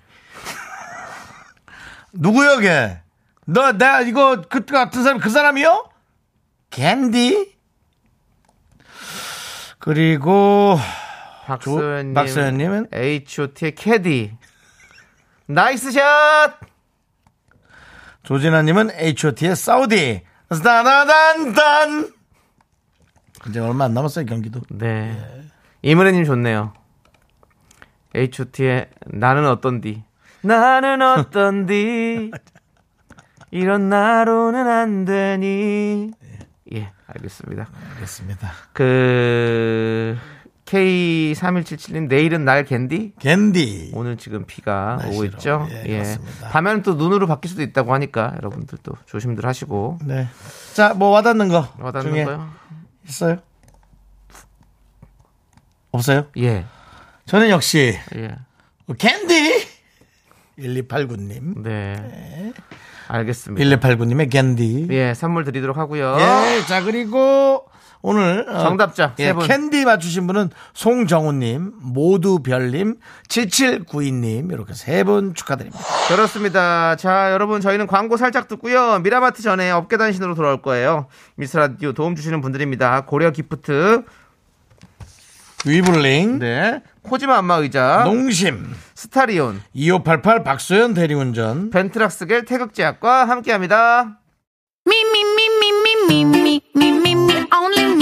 누구요, 걔? 너, 나 이거 그 같은 사람 그 사람이요? 캔디? 그리고 박소연님. 박소연님은? H.O.T의 캐디. Nice shot! 조진아님은 H.O.T의 사우디. 스타다단단. 이제 얼마 안 남았어요 경기도. 네. 이문혜님 좋네요. H.O.T의 나는 어떤디. 나는 어떤디. 이런 나로는 안 되니. 예, 알겠습니다. 알겠습니다. 그, K3177님, 내일은 날 캔디? 캔디. 오늘 지금 비가 날씨로. 오고 있죠. 예, 예. 맞습니다. 밤에는 또 눈으로 바뀔 수도 있다고 하니까 여러분들 또 조심들 하시고. 네. 자, 뭐 와닿는 거 와닿는 중에 거요? 있어요? 없어요? 예. 저는 역시 예. 캔디. 1289님. 네. 알겠습니다. 1289님의 캔디. 예, 선물 드리도록 하고요. 예, 자 그리고 오늘 어, 정답자 예, 세 분. 캔디 맞추신 분은 송정우님, 모두별님, 7792님 이렇게 세 분 축하드립니다. 그렇습니다. 자, 여러분 저희는 광고 살짝 듣고요. 미라마트 전에 업계 단신으로 돌아올 거예요. 미스 라디오 도움 주시는 분들입니다. 고려 기프트, 위블링, 네, 코지마 안마 의자, 농심, 스타리온, 2588 박소연 대리운전, 벤트락스겔 태극제약과 함께합니다. Me, me, me, me, me, me, me,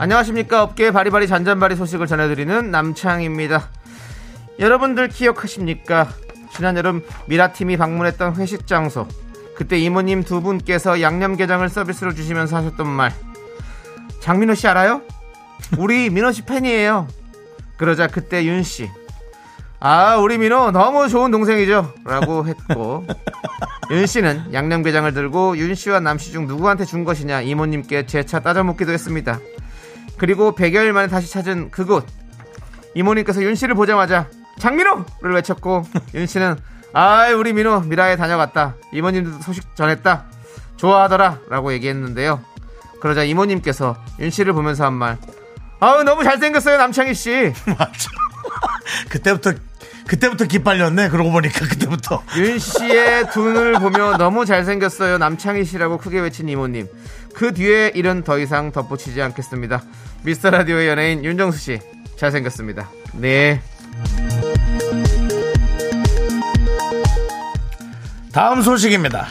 안녕하십니까. 업계 바리바리 잔잔바리 소식을 전해드리는 남창입니다. 여러분들 기억하십니까? 지난 여름 미라팀이 방문했던 회식 장소. 그때 이모님 두 분께서 양념게장을 서비스로 주시면서 하셨던 말. 장민호 씨 알아요? 우리 민호 씨 팬이에요. 그러자 그때 윤 씨. 아, 우리 민호 너무 좋은 동생이죠. 라고 했고, 윤 씨는 양념게장을 들고 윤 씨와 남 씨 중 누구한테 준 것이냐 이모님께 재차 따져 묻기도 했습니다. 그리고 100여일 만에 다시 찾은 그곳. 이모님께서 윤 씨를 보자마자 장민호를 외쳤고, 윤 씨는 아, 우리 민호 미라에 다녀갔다. 이모님도 소식 전했다. 좋아하더라. 라고 얘기했는데요. 그러자 이모님께서 윤 씨를 보면서 한 말. 아우, 너무 잘생겼어요, 남창희 씨. 맞죠 그때부터 그때부터 기빨렸네 그러고 보니까 그때부터 윤 씨의 두 눈을 보며 너무 잘생겼어요. 남창희 씨라고 크게 외친 이모님. 그 뒤에 일은 더 이상 덧붙이지 않겠습니다. 미스터 라디오의 연예인 윤정수 씨. 잘생겼습니다. 네. 다음 소식입니다.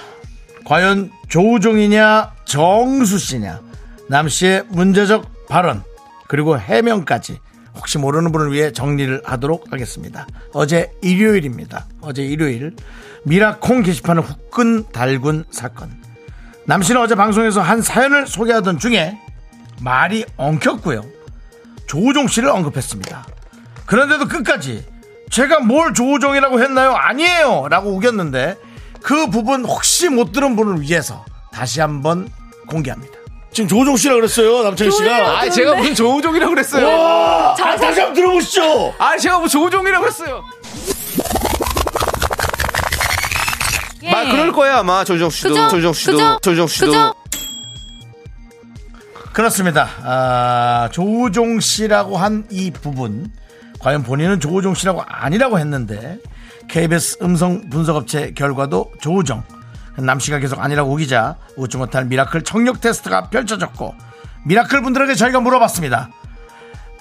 과연 조우종이냐 정수 씨냐 남 씨의 문제적 발언 그리고 해명까지 혹시 모르는 분을 위해 정리를 하도록 하겠습니다. 어제 일요일입니다. 어제 일요일 미라콩 게시판을 후끈 달군 사건. 남 씨는 어제 방송에서 한 사연을 소개하던 중에 말이 엉켰고요. 조우종 씨를 언급했습니다. 그런데도 끝까지 제가 뭘 조우종이라고 했나요? 아니에요! 라고 우겼는데 그 부분 혹시 못 들은 분을 위해서 다시 한번 공개합니다. 지금 조우종 씨라 그랬어요, 남창희 씨가. 아, 제가 무슨 조우종이라고 그랬어요. 와! 아, 다시 한번 들어보시죠! 아, 제가 뭐 조우종이라고 그랬어요. 마, 그럴 거예요, 아마. 조정 씨도. 그죠? 조정 씨도. 그죠? 조정 씨도. 그죠? 그렇습니다. 아, 조우종 씨라고 한 이 부분. 과연 본인은 조우종 씨라고 아니라고 했는데 KBS 음성 분석업체 결과도 조우종. 남 씨가 계속 아니라고 우기자 웃지 못할 미라클 청력 테스트가 펼쳐졌고 미라클 분들에게 저희가 물어봤습니다.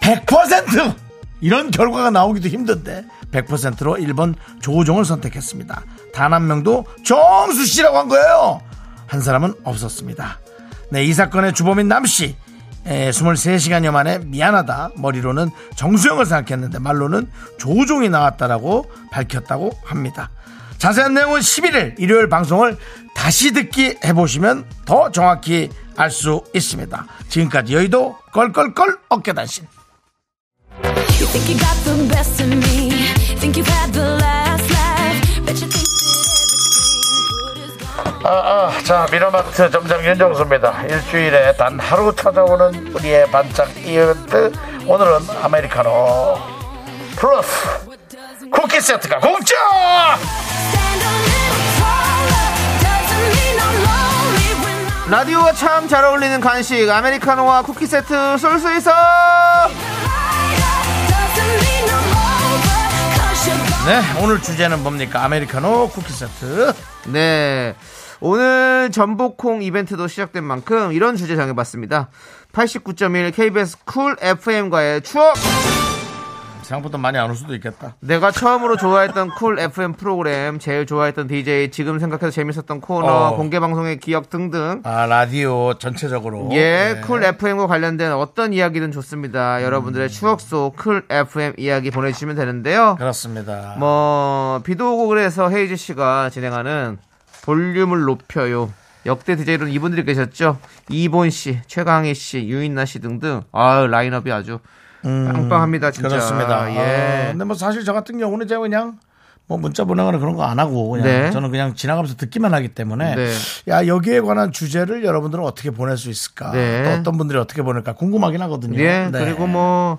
100% 이런 결과가 나오기도 힘든데 100%로 1번 조우종을 선택했습니다. 단 한 명도 정수 씨라고 한 거예요. 한 사람은 없었습니다. 네, 이 사건의 주범인 남씨. 23시간여 만에 미안하다. 머리로는 정수영을 생각했는데 말로는 조종이 나왔다라고 밝혔다고 합니다. 자세한 내용은 11일 일요일 방송을 다시 듣기 해보시면 더 정확히 알 수 있습니다. 지금까지 여의도 껄껄껄 어깨단신. 아, 아, 자, 미라마트 점장 윤정수입니다. 일주일에 단 하루 찾아오는 우리의 반짝 이벤트. 오늘은 아메리카노 플러스 쿠키 세트가 공짜! 라디오와 참 잘 어울리는 간식, 아메리카노와 쿠키 세트 쏠 수 있어! 네, 오늘 주제는 뭡니까? 아메리카노 쿠키 세트. 네. 오늘 전복콩 이벤트도 시작된 만큼 이런 주제 정해봤습니다. 89.1 KBS 쿨 FM과의 추억! 생각보다 많이 안 올 수도 있겠다. 내가 처음으로 좋아했던 쿨 FM 프로그램, 제일 좋아했던 DJ, 지금 생각해서 재밌었던 코너, 어. 공개 방송의 기억 등등. 아, 라디오 전체적으로. 예, 네. 쿨 FM과 관련된 어떤 이야기든 좋습니다. 여러분들의 추억 속 쿨 FM 이야기 보내주시면 되는데요. 그렇습니다. 뭐 비도 오고 그래서 헤이즈 씨가 진행하는 볼륨을 높여요. 역대 DJ로는 이분들이 계셨죠. 이본 씨, 최강희 씨, 유인나 씨 등등. 아 라인업이 아주 빵빵합니다, 진짜. 음, 그렇습니다. 예. 아, 근데 뭐 사실 저 같은 경우는 제가 그냥 뭐 문자 보내거나 그런 거 안 하고 그냥 네. 저는 그냥 지나가면서 듣기만 하기 때문에 네. 야 여기에 관한 주제를 여러분들은 어떻게 보낼 수 있을까 네. 또 어떤 분들이 어떻게 보낼까 궁금하긴 하거든요. 예, 네. 그리고 뭐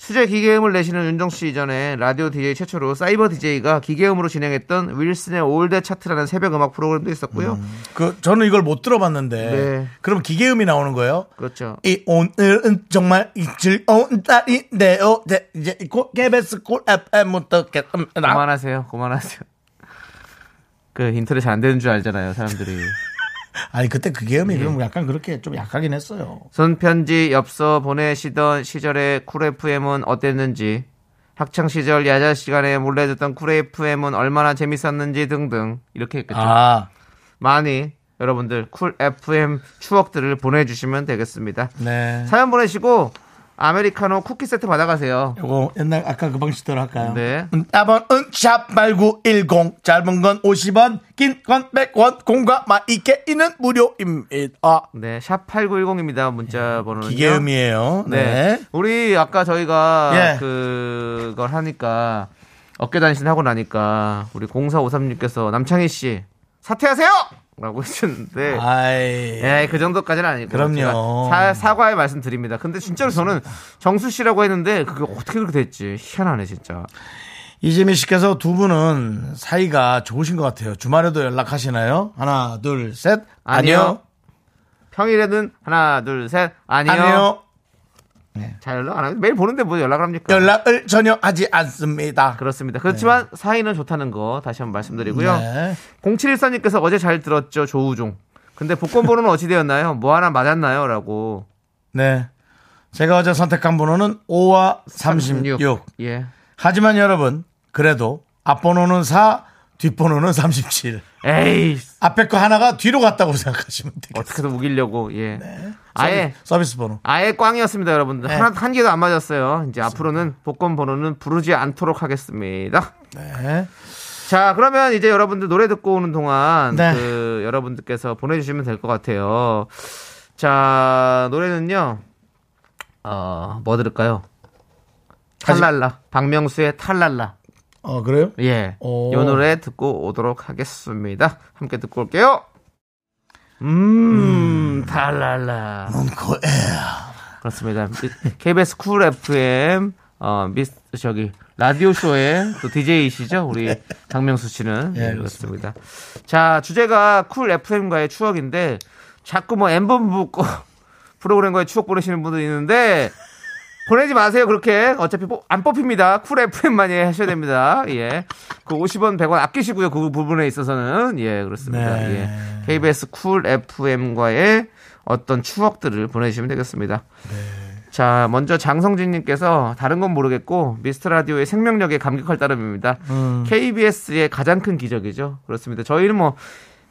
수제 기계음을 내시는 윤정수 씨 이전에 라디오 DJ 최초로 사이버 DJ가 기계음으로 진행했던 윌슨의 올드 차트라는 새벽 음악 프로그램도 있었고요. 그 저는 이걸 못 들어봤는데 네. 그럼 기계음이 나오는 거예요? 그렇죠. 이 오늘은 정말 이 즐거운 날인데요. 네, 이제 곧 KBS 쿨 FM부터 그만하세요. 그만하세요. 그 인터넷 잘안 되는 줄 알잖아요, 사람들이. 아니 그때 그 기계음이 예. 좀 약간 그렇게 좀 약하긴 했어요. 손편지 엽서 보내시던 시절의 쿨 FM은 어땠는지, 학창 시절 야자 시간에 몰래 듣던 쿨 FM은 얼마나 재밌었는지 등등 이렇게 했겠죠. 아, 많이 여러분들 쿨 FM 추억들을 보내주시면 되겠습니다. 네. 사연 보내시고 아메리카노 쿠키 세트 받아가세요. 요거 옛날 아까 그 방식대로 할까요? 네. 음, 답은 샵8910 짧은 건 50원 긴 건 100원 공과 마이케이는 무료입니다. 네, 샵 8910입니다. 문자 번호는 기계음이에요. 네. 네. 우리 아까 저희가 예. 그걸 하니까 어깨 단신 하고 나니까 우리 0453님께서 남창희 씨 사퇴하세요! 라고 해주셨는데 아이. 예, 그 정도까지는 아니고 그럼요. 사, 사과의 말씀 드립니다. 근데 진짜로 저는 정수 씨라고 했는데 그게 어떻게 그렇게 됐지? 희한하네 진짜. 이재민 씨께서 두 분은 사이가 좋으신 것 같아요. 주말에도 연락하시나요? 하나, 둘, 셋. 아니요. 평일에는 하나 둘 셋 아니요. 아니요. 잘 연락 안 하면 매일 보는데 뭐 연락을 합니까? 연락을 전혀 하지 않습니다. 그렇습니다. 그렇지만 사이는 좋다는 거 다시 한번 말씀드리고요. 네. 0714님께서 어제 잘 들었죠 조우종. 근데 복권 번호는 어찌 되었나요? 뭐 하나 맞았나요? 라고. 네. 제가 어제 선택한 번호는 5와 36. 예. 하지만 여러분, 그래도 앞번호는 4, 뒷번호는 37. 에이 앞에 거 하나가 뒤로 갔다고 생각하시면 되겠습니다. 어떻게든 우기려고 예. 아예 서비스 번호. 아예 꽝이었습니다, 여러분들. 네. 하나 한 개도 안 맞았어요. 이제 앞으로는 복권 번호는 부르지 않도록 하겠습니다. 네. 자, 그러면 이제 여러분들 노래 듣고 오는 동안 네. 그 여러분들께서 보내주시면 될 것 같아요. 자, 노래는요. 어, 뭐 들을까요? 탈랄라. 박명수의 탈랄라. 어, 그래요? 예. 오. 이 노래 듣고 오도록 하겠습니다. 함께 듣고 올게요. 음, 탈랄라. 문코에. 그렇습니다. KBS 쿨 FM 어 미스 저기 라디오 쇼의 또 DJ이시죠 우리 박명수 씨는 예, 네, 그렇습니다. 자 주제가 쿨 FM과의 추억인데 자꾸 뭐 엠본부 거 프로그램과의 추억 보내시는 분들 있는데 보내지 마세요 그렇게 어차피 뽑- 안 뽑힙니다. 쿨 FM만이 하셔야 됩니다. 예, 그 50원 100원 아끼시고요 그 부분에 있어서는 예 그렇습니다. 네. 예, KBS 쿨 FM과의 어떤 추억들을 보내주시면 되겠습니다. 자, 먼저 장성진님께서 다른 건 모르겠고 미스터 라디오의 생명력에 감격할 따름입니다. KBS의 가장 큰 기적이죠. 그렇습니다. 저희는 뭐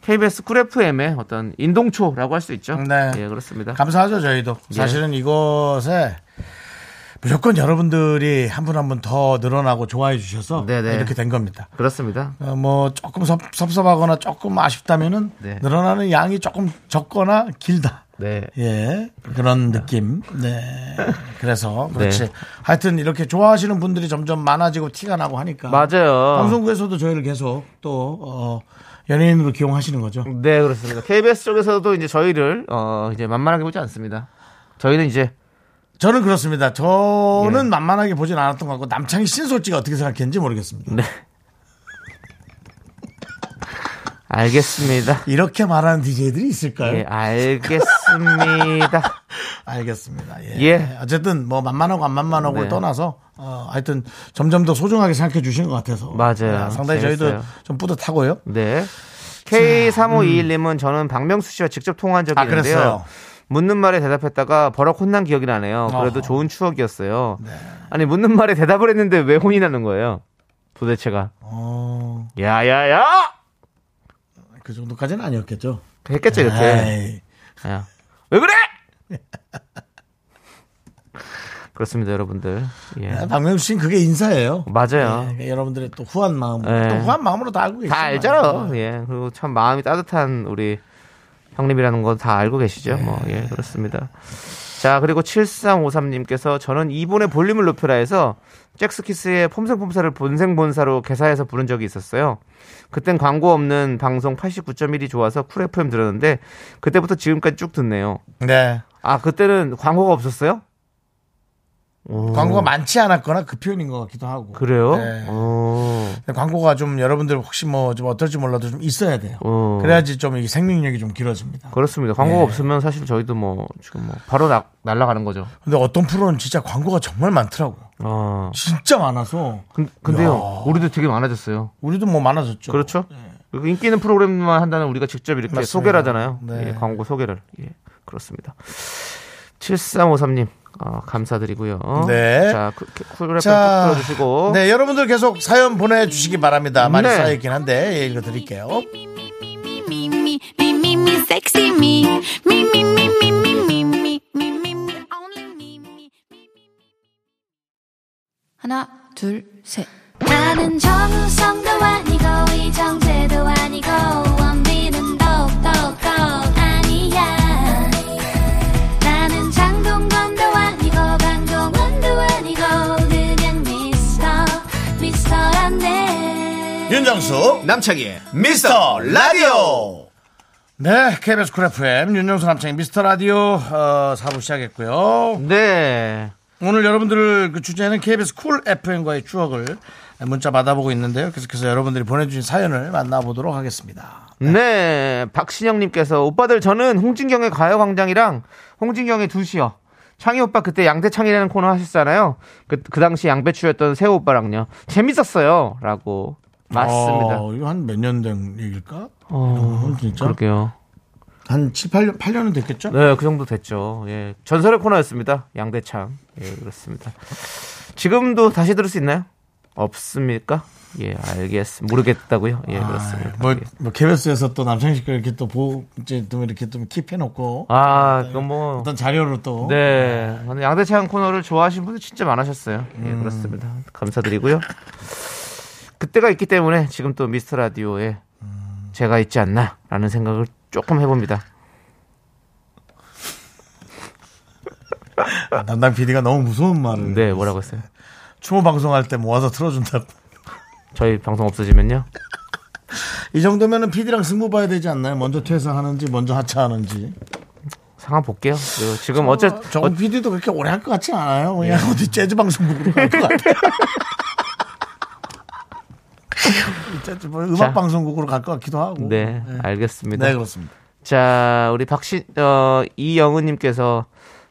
KBS 쿨 FM의 어떤 인동초라고 할 수 있죠. 네. 예, 그렇습니다. 감사하죠, 저희도. 예. 사실은 이곳에 무조건 여러분들이 한 분 한 분 더 늘어나고 좋아해 주셔서 네네. 이렇게 된 겁니다. 그렇습니다. 어, 뭐 조금 섭, 섭섭하거나 조금 아쉽다면은 네. 늘어나는 양이 조금 적거나 길다. 네. 예, 그런 느낌. 네. 그래서, 그렇지. 네. 하여튼 이렇게 좋아하시는 분들이 점점 많아지고 티가 나고 하니까. 맞아요. 방송국에서도 저희를 계속 또, 어, 연예인으로 기용하시는 거죠. 네, 그렇습니다. KBS 쪽에서도 이제 저희를 어 이제 만만하게 보지 않습니다. 저희는 이제 저는 그렇습니다. 저는 예. 만만하게 보진 않았던 것 같고, 남창희 솔직히 어떻게 생각했는지 모르겠습니다. 네. 알겠습니다. 이렇게 말하는 DJ들이 있을까요? 예, 알겠습니다. 알겠습니다. 예. 예. 어쨌든 뭐 만만하고 안 만만하고를 네. 떠나서 어, 하여튼 점점 더 소중하게 생각해 주시는 것 같아서 맞아요. 예, 상당히 저희도 재밌어요. 좀 뿌듯하고요. 네. K3521님은 저는 박명수 씨와 직접 통화한 적이 아, 있는데요. 그랬어요. 묻는 말에 대답했다가 버럭 혼난 기억이 나네요. 그래도 어허. 좋은 추억이었어요. 아니 묻는 말에 대답을 했는데 왜 혼이 나는 거예요? 도대체가. 어, 야야야! 그 정도까지는 아니었겠죠. 했겠죠 이렇게. 야. 왜 그래? 그렇습니다, 여러분들. 예. 아, 박명수 씨는 그게 인사예요. 맞아요. 예, 그러니까 여러분들의 또 후한 마음, 네. 또 후한 마음으로 다 알고 계시죠. 다 알잖아. 예. 그리고 참 마음이 따뜻한 우리 형님이라는 건 다 알고 계시죠. 뭐, 예, 그렇습니다. 자, 그리고 7353님께서 저는 이분의 볼륨을 높여라 해서 잭스키스의 폼생폼사를 본생본사로 개사해서 부른 적이 있었어요. 그땐 광고 없는 방송 89.1이 좋아서 쿨 FM 들었는데 그때부터 지금까지 쭉 듣네요. 네. 아, 그때는 광고가 없었어요? 오. 광고가 많지 않았거나 그 표현인 것 같기도 하고. 그래요? 네. 어. 광고가 좀 여러분들 혹시 뭐 좀 어떨지 몰라도 좀 있어야 돼요. 어. 그래야지 좀이 생명력이 좀 길어집니다. 그렇습니다. 광고가 네. 없으면 사실 저희도 뭐 지금 뭐 바로 나, 날아가는 거죠. 근데 어떤 프로는 진짜 광고가 정말 많더라고요. 어. 진짜 많아서 근, 근데요, 우리도 되게 많아졌어요. 우리도 뭐 많아졌죠. 그렇죠? 그리고 인기 있는 프로그램만 한다는 우리가 직접 이렇게 맞습니다. 소개를 하잖아요. 네. 예, 광고 소개를. 예, 그렇습니다. 7353님, 어, 감사드리고요. 네. 자, 쿨랩 풀어주시고. 네, 여러분들 계속 사연 보내주시기 바랍니다. 많이 네. 쌓여있긴 한데, 예, 읽어드릴게요. 하나, 둘, 셋. 나는 정우성도 아니고, 이정재도 아니고, 원빈은 윤정수, 남창희의 미스터 라디오! 네, KBS 쿨 FM, 윤정수 남창희 미스터 라디오, 어, 4부 시작했고요. 네. 오늘 여러분들 그 주제는 KBS 쿨 FM과의 추억을 문자 받아보고 있는데요. 계속해서 여러분들이 보내주신 사연을 만나보도록 하겠습니다. 네. 박신영님께서 오빠들 저는 홍진경의 가요광장이랑 홍진경의 두시요. 창희 오빠 그때 양대창이라는 코너 하셨잖아요. 그, 그 당시 양배추였던 세호 오빠랑요. 재밌었어요. 라고. 맞습니다. 어, 이거 한 몇 년 된 얘기일까? 어, 진짜? 그러게요. 한 7, 8년, 8년은 됐겠죠? 네, 그 정도 됐죠. 예. 전설의 코너였습니다. 양대창. 예, 그렇습니다. 지금도 다시 들을 수 있나요? 없습니까? 예, 알겠습니다. 모르겠다고요? 예, 그렇습니다. 뭐, 예. 뭐, KBS에서 또 남창희 씨가 이렇게 또 보, 이제 또 이렇게 좀 킵해놓고. 아, 그건 뭐. 어떤 자료로 또. 네. 양대창 코너를 좋아하시는 분들 진짜 많으셨어요. 예, 음. 그렇습니다. 감사드리고요. 그때가 있기 때문에 지금 또 미스터 라디오에 음. 제가 있지 않나라는 생각을 조금 해봅니다. 담당 PD가 너무 무서운 말을. 네, 뭐라고 했어요? 추모 방송할 때 모아서 틀어준다고. 저희 방송 없어지면요? 이 정도면은 PD랑 승부 봐야 되지 않나요? 먼저 퇴사하는지, 먼저 하차하는지. 상황 볼게요. 그리고 지금 어째, 정은 PD도 그렇게 오래 할 것 같지 않아요? 그냥 어디 재즈 방송국으로 갈 것 같아요. 뭐 음악 자. 방송국으로 갈 것 같기도 하고. 네, 알겠습니다. 네, 그렇습니다. 자, 우리 박신, 어, 이영은 님께서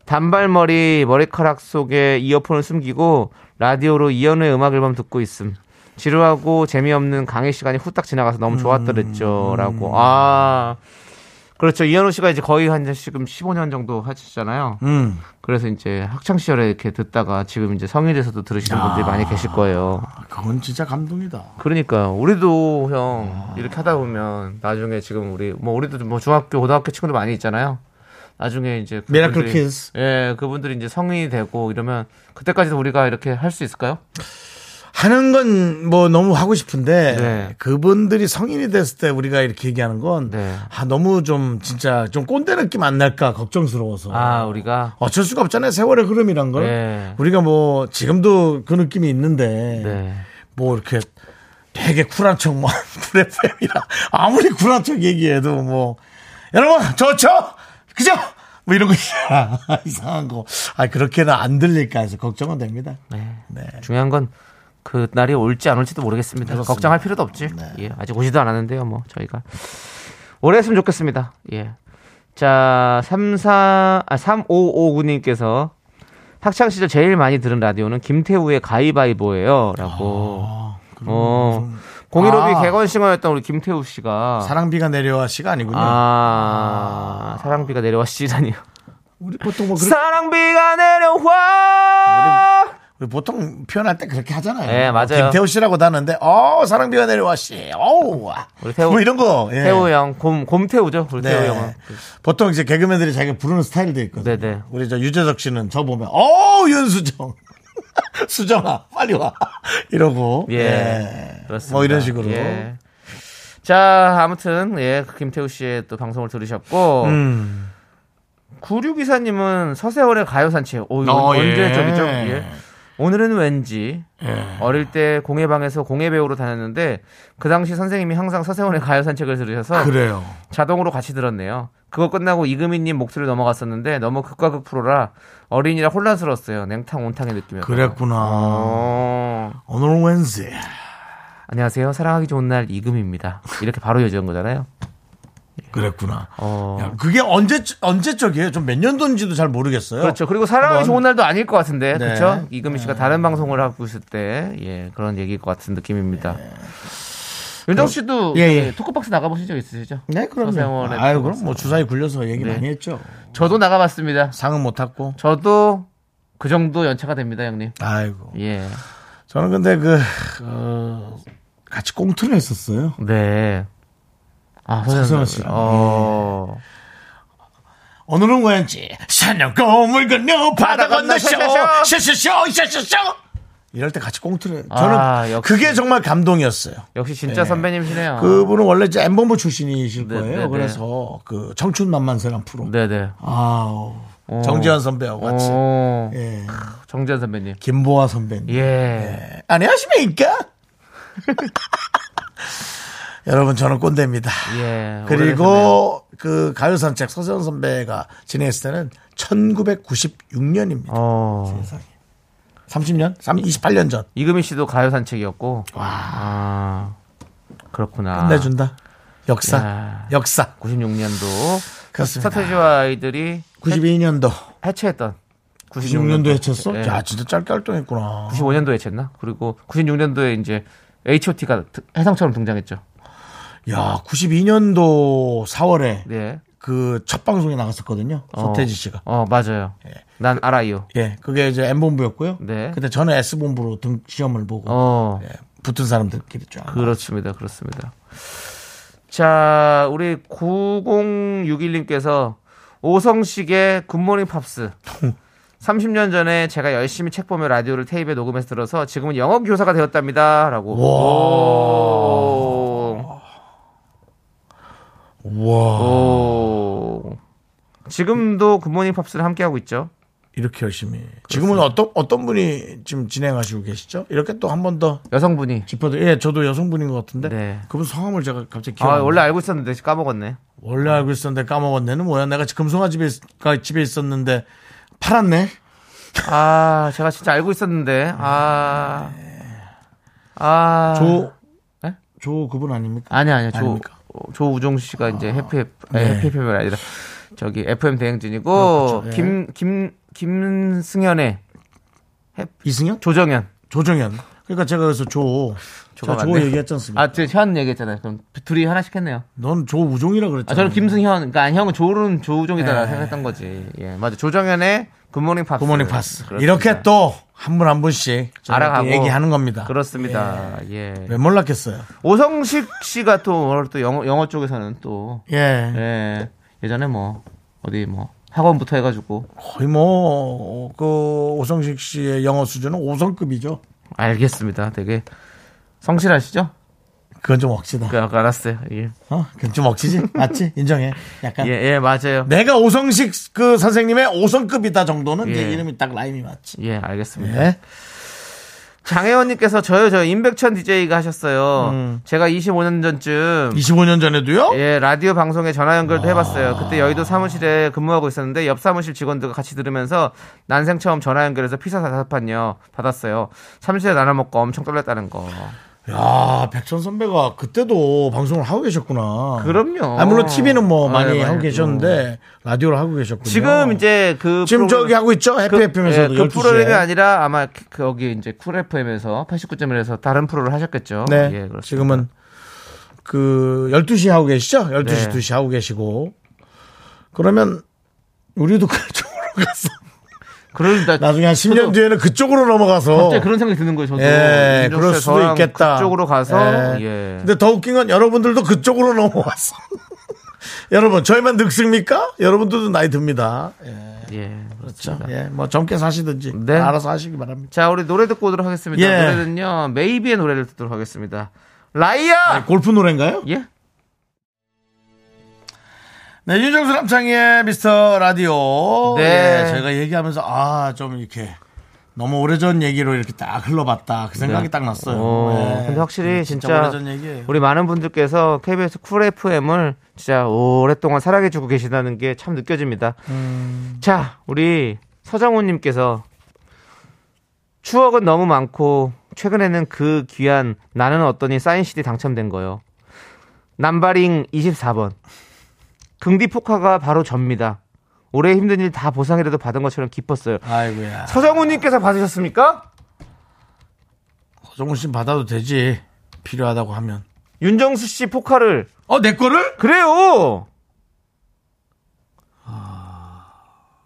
단발머리 머리카락 속에 이어폰을 숨기고 라디오로 이현우의 음악 앨범 듣고 있음. 지루하고 재미없는 강의 시간이 후딱 지나가서 너무 좋았더랬죠. 라고. 아. 그렇죠. 이현우 씨가 이제 거의 한 지금 15년 정도 하시잖아요. 음. 그래서 이제 학창 시절에 이렇게 듣다가 지금 이제 성인이 돼서도 들으시는 분들이 많이 계실 거예요. 그건 진짜 감동이다. 그러니까 우리도 형 이렇게 하다 보면 나중에 지금 우리 뭐 우리도 뭐 중학교 고등학교 친구들 많이 있잖아요. 나중에 이제 미라클 키즈. 예, 그분들이 이제 성인이 되고 이러면 그때까지도 우리가 이렇게 할 수 있을까요? 하는 건 뭐 너무 하고 싶은데 네. 그분들이 성인이 됐을 때 우리가 이렇게 얘기하는 건 네. 아, 너무 좀 진짜 좀 꼰대 느낌 안 날까 걱정스러워서 아, 우리가 어쩔 수가 없잖아요 세월의 흐름이란 걸 네. 우리가 뭐 지금도 그 느낌이 있는데 네. 뭐 이렇게 되게 쿨한 척뭐 쿨FM이라 아무리 쿨한 척 얘기해도 뭐 여러분 좋죠 그죠 뭐 이런 거 이상한 거 아 그렇게는 안 들릴까 해서 걱정은 됩니다 네. 네. 중요한 건 그 날이 올지 안 올지도 모르겠습니다. 그렇습니다. 걱정할 필요도 없지. 네. 예, 아직 오지도 않았는데요. 뭐 저희가 오래 했으면 좋겠습니다. 예. 자, 34 아, 3559님께서 학창 시절 제일 많이 들은 라디오는 김태우의 가위바위보예요라고. 어. 공일오비 아. 개건싱어였던 우리 김태우 씨가 사랑비가 내려와 씨가 아니군요 아, 사랑비가 내려와 씨다니요. 우리 보통 뭐 그렇게 사랑비가 내려와. 우리 보통 표현할 때 그렇게 하잖아요. 네, 맞아요. 김태우 씨라고 다는데, 어, 사랑 비가 내려와 씨. 어우, 와. 우리 태우- 뭐 이런 거. 예. 태우 형, 곰, 곰태우죠. 우리 네. 태우 형은. 보통 이제 개그맨들이 자기가 부르는 스타일도 있거든요. 네네. 우리 저 유재석 씨는 저 보면, 어, 윤수정. 수정아, 빨리 와. 이러고. 예. 예. 그렇습니다. 뭐 이런 식으로. 예. 자, 아무튼, 예, 그 김태우 씨의 또 방송을 들으셨고, 음. 9624님은 서세월의 가요산책. 오, 이거 어, 언제 예. 저기죠? 예. 오늘은 왠지 예. 어릴 때 공예방에서 공예 배우로 다녔는데 그 당시 선생님이 항상 서세원의 가요 산책을 들으셔서 그래요. 자동으로 같이 들었네요. 그거 끝나고 이금희님 목소리 넘어갔었는데 너무 극과 극 프로라 어린이라 혼란스러웠어요. 냉탕 온탕의 느낌이었어요. 그랬구나. 어, 오늘은 wednesday. 안녕하세요. 사랑하기 좋은 날 이금입니다. 이렇게 바로 이어지는 거잖아요. 그랬구나. 어. 야, 그게 언제 언제 적이에요? 좀 몇 년도인지도 잘 모르겠어요. 그렇죠. 그리고 사랑하기 좋은 날도 아닐 것 같은데, 네. 그렇죠? 이금희 씨가 다른 방송을 하고 있을 때, 예, 그런 얘기일 것 같은 느낌입니다. 윤정 씨도 예, 예. 그 토크박스 나가보신 적 있으시죠? 네, 그럼요. 아유. 그럼 뭐 주사위 굴려서 얘기 네. 많이 했죠. 저도 나가봤습니다. 상은 못 탔고. 저도 그 정도 연차가 됩니다, 형님. 아이고. 예. 저는 근데 그 어, 같이 꽁트를 했었어요. 네. 아, 서세원 씨. 어. 오늘은 왠지 산역고물 건너 바다 건너 쇼 쇼쇼쇼 쇼쇼쇼 이럴 때 같이 꽁트를 저는 아, 역시. 그게 정말 감동이었어요. 역시 진짜 선배님이시네요. 그분은 원래 이제 엠본부 출신이실 네, 거예요. 네, 네. 그래서 그 청춘 만만세란 프로. 네네. 아우 어. 정지현 선배하고 같이. 어. 예. 정재현 선배님. 김보아 선배님. 예. 예. 안녕하십니까? 여러분 저는 꼰대입니다. 예. 오래되셨네요. 그리고 그 가요 산책 서세원 선배가 진행했을 때는 1996년입니다. 어. 30년? 28년 전. 이금희 씨도 가요 산책이었고. 아. 그렇구나. 끝내준다. 역사. 야. 역사. 96년도 그렇습니다. 스타트지와 아이들이 92년도. 해체했던 96년도 해쳤어? 예. 야, 진짜 짧게 활동했구나. 95년도 해체했나? 그리고 96년도에 이제 H.O.T.가 해성처럼 등장했죠. 야, 92년도 4월에 네. 그첫 방송에 나갔었거든요. 서태지 씨가. 어, 맞아요. 난 알아요. 예, 그게 이제 M본부였고요. 네. 근데 저는 S본부로 등 시험을 보고 어. 예, 붙은 사람들끼리 쫙. 그렇습니다. 그렇습니다. 자, 우리 9061님께서 오성식의 굿모닝 팝스. 30년 전에 제가 열심히 책 보며 라디오를 테이프에 녹음해서 들어서 지금은 영어 교사가 되었답니다. 라고. 오. 와, 오. 지금도 굿모닝 팝스를 함께 하고 있죠. 이렇게 열심히. 지금은 어떤 어떤 분이 지금 진행하시고 계시죠? 이렇게 또 한 번 더 여성분이. 짚어드. 예, 저도 여성분인 것 같은데. 네. 그분 성함을 제가 갑자기 기억. 아, 안 원래. 알고 있었는데 까먹었네. 원래 알고 있었는데 까먹었네는 뭐야? 내가 금송아지 집에 있- 집에 있었는데 팔았네. 아, 제가 진짜 알고 있었는데. 아. 아. 조, 네? 조 그분 아닙니까? 아니 아니요. 조 아닙니까? 어, 조우종 씨가 이제 해피 네. 해피 FM이 아니라 저기 FM 대행진이고 그렇죠. 예. 김김 김승현의 이승현? 조정현. 조정현. 그러니까 제가 그래서 조, 조가 조 맞네. 얘기했지 않습니까? 아, 정현 얘기했잖아요. 그럼 둘이 하나씩 했네요. 넌 조우종이라 그랬잖아. 아, 저는 김승현, 그러니까 형은 조는 조우종이다 네. 생각했던 거지. 예, 맞아. 조정현의 굿모닝 팝스. 굿모닝 팝스. 그렇습니다. 이렇게 또 한 분 한 분씩 알아가고 또 얘기하는 겁니다. 그렇습니다. 예. 왜 몰랐겠어요? 오성식 씨가 또 오늘 또 영어, 영어 쪽에서는 또 예. 예. 예전에 뭐 어디 뭐 학원부터 해가지고 거의 뭐, 그, 오성식 씨의 영어 수준은 5성급이죠. 알겠습니다. 되게 성실하시죠? 그건 좀 억지다. 그 알았어요. 예. 어? 그건 좀 억지지? 맞지? 인정해. 약간. 예, 예, 맞아요. 내가 오성식 그 선생님의 5성급이다 정도는 예. 이름이 딱 라임이 맞지. 예, 알겠습니다. 예. 장혜원님께서 저요, 저 임백천 DJ가 하셨어요. 음. 제가 25년 전쯤 25년 전에도요? 예, 라디오 방송에 전화 연결도 아. 해봤어요. 그때 여의도 사무실에 근무하고 있었는데 옆 사무실 직원들과 같이 들으면서 난생 처음 전화 연결해서 피자 다섯 판요 받았어요. 사무실에 나눠 먹고 엄청 떨렸다는 거. 야, 백천 선배가 그때도 방송을 하고 계셨구나. 그럼요. 아, 물론 TV는 뭐 아, 많이 예, 하고 계셨는데 라디오를 하고 계셨군요. 지금 이제 그 지금 프로그램- 저기 하고 있죠? 해피 그, FM에서도 예, 그 12시에. 프로그램이 아니라 아마 그- 거기 이제 쿨 FM에서 89.1에서 다른 프로를 하셨겠죠. 네. 예, 그렇습니다. 지금은 그 12시 하고 계시죠? 12시, 네. 2시 하고 계시고. 그러면 우리도 그쪽으로 가서 그러다 나중에 한 10년 저도 뒤에는 그쪽으로 넘어가서 갑자기 그런 생각이 드는 거예요. 저도 예, 그럴 씨, 수도 있겠다. 그쪽으로 가서 예. 예. 근데 더 웃긴 건 여러분들도 그쪽으로 넘어와서 여러분 저희만 늙습니까? 여러분들도 나이 듭니다. 예, 예, 그렇죠. 예, 뭐 젊게 사시든지 네. 알아서 하시기 바랍니다. 자, 우리 노래 듣고 오도록 하겠습니다. 예. 노래는요, 메이비의 노래를 듣도록 하겠습니다. 라이야! 골프 노래인가요? 예? 네, 윤정수 남창희의 미스터 라디오. 네. 예, 제가 얘기하면서, 아, 좀 이렇게, 너무 오래전 얘기로 이렇게 딱 흘러봤다. 그 생각이 네. 딱 났어요. 어, 네. 근데 확실히 진짜, 진짜 얘기예요. 우리 많은 분들께서 KBS 쿨 FM을 진짜 오랫동안 사랑해주고 계시다는 게 참 느껴집니다. 음. 자, 우리 서정훈님께서 추억은 너무 많고 최근에는 그 귀한 나는 어떠니 사인 CD 당첨된 거요. 남바링 24번. 긍디 포카가 바로 접니다. 올해 힘든 일 다 보상이라도 받은 것처럼 기뻤어요. 아이고야. 서정훈님께서 받으셨습니까? 서정훈 씨 받아도 되지. 필요하다고 하면. 윤정수 씨 포카를 어, 내 거를? 그래요.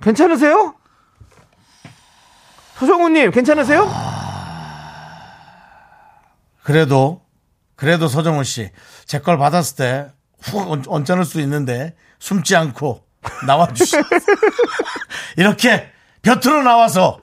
괜찮으세요? 서정훈님 괜찮으세요? 그래도, 그래도 서정훈 씨. 제 걸 받았을 때 훅 언짢을 수 있는데 숨지 않고 나와주시 이렇게 곁으로 나와서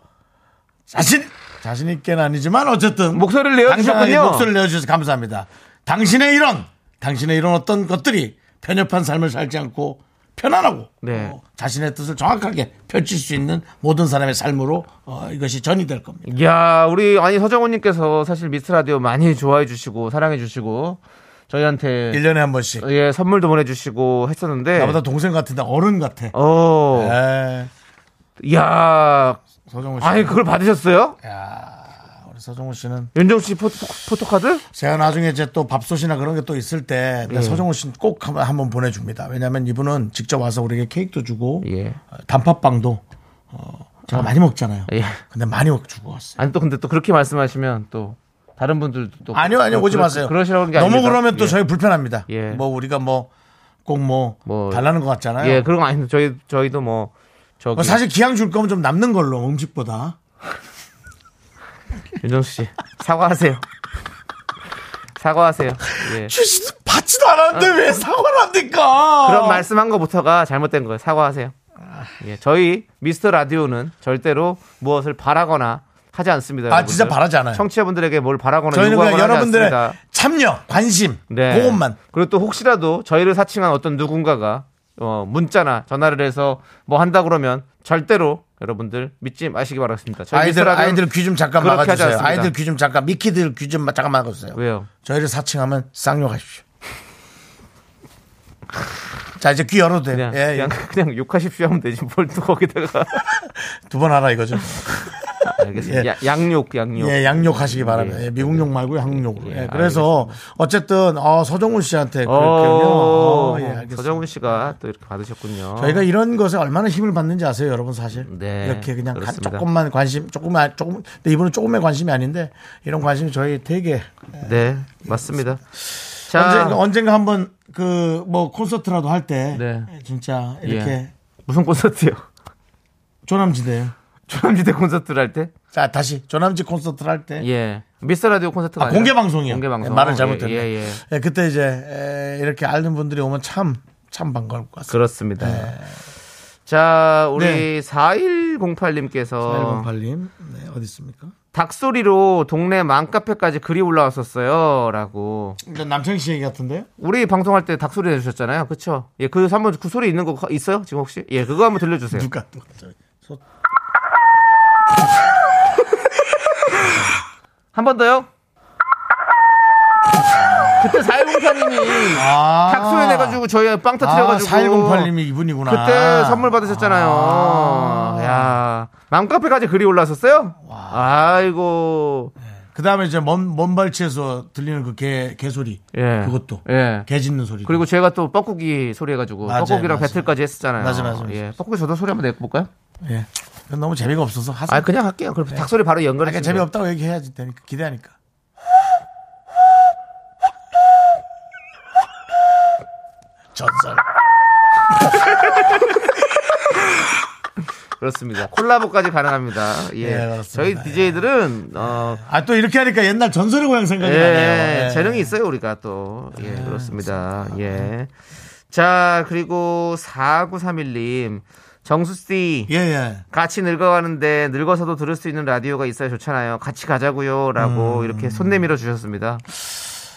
자신, 자신 있게는 아니지만 어쨌든 목소리를 내어주셨군요. 목소리를 내어주셔서 감사합니다. 당신의 이런, 당신의 이런 어떤 것들이 편협한 삶을 살지 않고 편안하고 네. 어, 자신의 뜻을 정확하게 펼칠 수 있는 모든 사람의 삶으로 어, 이것이 전이 될 겁니다. 야, 우리 아니 서정훈님께서 사실 미스 라디오 많이 좋아해 주시고 사랑해 주시고 저희한테 1년에 한 번씩. 예 선물도 보내주시고 했었는데 나보다 동생 같은데 어른 같아. 어, 에 야, 서정훈 씨. 아니 그걸 받으셨어요? 우리 서정훈 씨는 윤정수 씨 포토, 포토카드? 제가 나중에 이제 또 밥솥이나 그런 게 또 있을 때 예. 서정훈 씨는 꼭 한번, 한번 보내줍니다. 왜냐하면 이분은 직접 와서 우리에게 케이크도 주고 예. 어, 단팥빵도 어, 제가 많이 먹잖아요. 예. 근데 많이 먹 주고 왔어요. 아니 또 근데 또 그렇게 말씀하시면 또 다른 분들도 또 아니요, 아니요, 또 오지 그러- 마세요. 그러시라는 게 너무 아닙니다. 그러면 또 예. 저희 불편합니다. 예. 뭐 우리가 뭐꼭뭐 뭐- 달라는 것 같잖아요. 예, 그런 거 아닌데 저희 저희도 뭐 저기 뭐 사실 기왕 줄 거면 좀 남는 걸로 음식보다. 윤정수 씨 사과하세요. 사과하세요. 예. 주시 받지도 않았는데 왜 사과를 합니까? 그런 말씀한 것부터가 잘못된 거예요. 사과하세요. 예, 저희 미스터 라디오는 절대로 무엇을 바라거나 하지 않습니다. 아 여러분들. 진짜 바라지 않아요. 청취자분들에게 뭘 바라거나 저희는 그냥 요구하거나 하지 여러분들의 않습니다. 참여, 관심, 네. 그것만. 그리고 또 혹시라도 저희를 사칭한 어떤 누군가가 어, 문자나 전화를 해서 뭐 한다 그러면 절대로 여러분들 믿지 마시기 바랍니다. 저희 아이들 라디오는 아이들 귀 좀 잠깐 그렇게 하지 막아주세요. 않습니다. 아이들 귀 좀 잠깐 미키들 귀 좀 잠깐 막아주세요. 왜요? 저희를 사칭하면 쌍욕하십시오. 자 이제 귀 열어도 돼요. 그냥 예, 그냥 그냥 욕하십시오 하면 되지 뭘 또 거기다가 두 번 하라 이거죠. 알겠습니다. 야- 양욕 양욕. 예, 양욕하시기 바랍니다. 예. 예, 미국 욕 말고 한국 욕으로. 예, 예, 그래서 어쨌든 어, 서정훈 씨한테 그렇군요. 어, 어, 예, 알겠습니다. 서정훈 씨가 또 이렇게 받으셨군요. 저희가 이런 것에 얼마나 힘을 받는지 아세요, 여러분 사실. 네, 이렇게 그냥 간- 그렇습니다. 조금만 관심, 조금만 조금. 근데 이분은 조금의 관심이 아닌데 이런 관심이 저희 되게 네 맞습니다. 자 언젠가, 언젠가 한번 그 뭐 콘서트라도 할때 네. 진짜 이렇게 예. 무슨 콘서트요? 조남지대요. 조남지대 콘서트를 할 때? 자 다시 조남지 콘서트를 할 때. 예. 미스터 라디오 콘서트가 아, 공개 방송이요. 공개 방송. 예, 말을 잘못했네. 예, 예, 예. 예, 그때 이제 에, 이렇게 아는 분들이 오면 참 참 반가울 것 같습니다. 그렇습니다. 자, 우리 네. 4108님께서 8108님, 네, 어디 있습니까? 닭소리로 동네 맘카페까지 글이 올라왔었어요. 라고. 남창희 씨 얘기 같은데요? 우리 방송할 때 닭소리 내주셨잖아요. 그쵸? 예, 그 한번 그 소리 있는 거 있어요? 지금 혹시? 예, 그거 한번 들려주세요. 누가 또 저, 소- 한 번 더요? 그때 4108님이 아, 닭소리 내가지고 저희 빵 아, 터트려가지고 4108님이 이분이구나. 그때 선물 받으셨잖아요. 아. 야, 맘카페까지 글이 올라왔었어요? 아이고. 그 다음에 이제 먼, 먼 발치에서 들리는 그 개, 개 소리. 예. 그것도. 예. 개 짖는 소리. 그리고 제가 또 뻐꾸기 소리 해가지고 맞아요, 뻐꾸기랑 맞아요. 배틀까지 했었잖아요. 맞아요, 맞아요. 예. 뻐꾸기 저도 소리 한번 내볼까요? 예. 그건 너무 재미가 없어서 하세요. 아, 그냥 할게요. 그럼 닭소리 바로 연결해 그러니까 주세요. 재미없다고 얘기해야지 되니까. 기대하니까. 전설. 그렇습니다. 콜라보까지 가능합니다. 예. 예, 그렇습니다. 저희 DJ들은 어 아, 또 이렇게 하니까 옛날 전설의 고향 생각이 예, 나네요. 예. 재능이 있어요, 우리가 또. 예, 그렇습니다. 예. 자, 그리고 4931님. 정수 씨. 예, 예. 같이 늙어가는데 늙어서도 들을 수 있는 라디오가 있어야 좋잖아요. 같이 가자고요. 라고 음. 이렇게 손 내밀어 주셨습니다.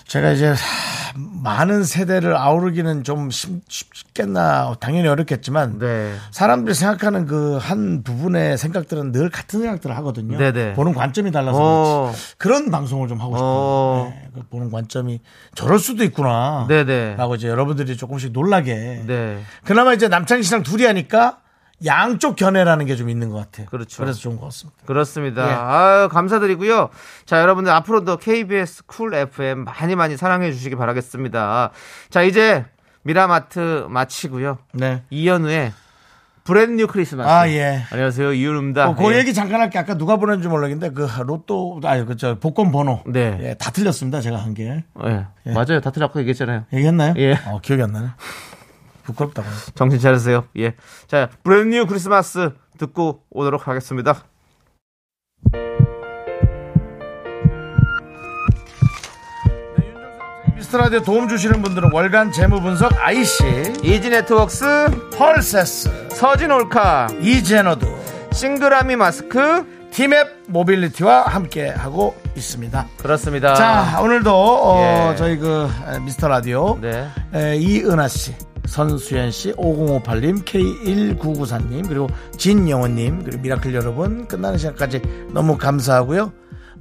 제가 이제 많은 세대를 아우르기는 좀 쉽, 쉽겠나 당연히 어렵겠지만 네. 사람들이 생각하는 그 한 부분의 생각들은 늘 같은 생각들을 하거든요. 네네. 보는 관점이 달라서 어. 그런 방송을 좀 하고 싶어요. 어. 네, 그 보는 관점이 저럴 수도 있구나. 네네. 라고 이제 여러분들이 조금씩 놀라게. 네. 그나마 이제 남창희 씨랑 둘이 하니까 양쪽 견해라는 게 좀 있는 것 같아요. 그렇죠. 그래서 좋은 것 같습니다. 그렇습니다. 예. 아유, 감사드리고요. 자, 여러분들 앞으로도 KBS 쿨 FM 많이 많이 사랑해 주시기 바라겠습니다. 자, 이제 미라마트 마치고요. 네. 이현우의 Brand New Christmas. 아, 예. 안녕하세요. 이현우입니다. 어, 그 예. 얘기 잠깐 할게. 아까 누가 보냈는지 모르겠는데 그 로또 아니 그 저 복권 번호. 네. 예, 다 틀렸습니다. 제가 한 게. 예. 맞아요. 다 틀렸고 얘기했잖아요. 얘기했나요? 예. 어, 기억이 안 나네. 부끄럽다고. 정신 차리세요. 예. 자, Brand New Christmas 듣고 오도록 하겠습니다. 미스터 라디오 도움 주시는 분들은 월간 재무 분석 IC, 이지 네트웍스, 펄세스, 서진 올카, 이제너드, 싱그라미 마스크, 티맵 모빌리티와 함께 하고 있습니다. 그렇습니다. 자, 오늘도 어, 예. 저희 그 에, 미스터 라디오 네. 에, 이은하 씨, 선수연 씨, 5058님, K1994님, 그리고 진영원님, 그리고 미라클 여러분, 끝나는 시간까지 너무 감사하고요.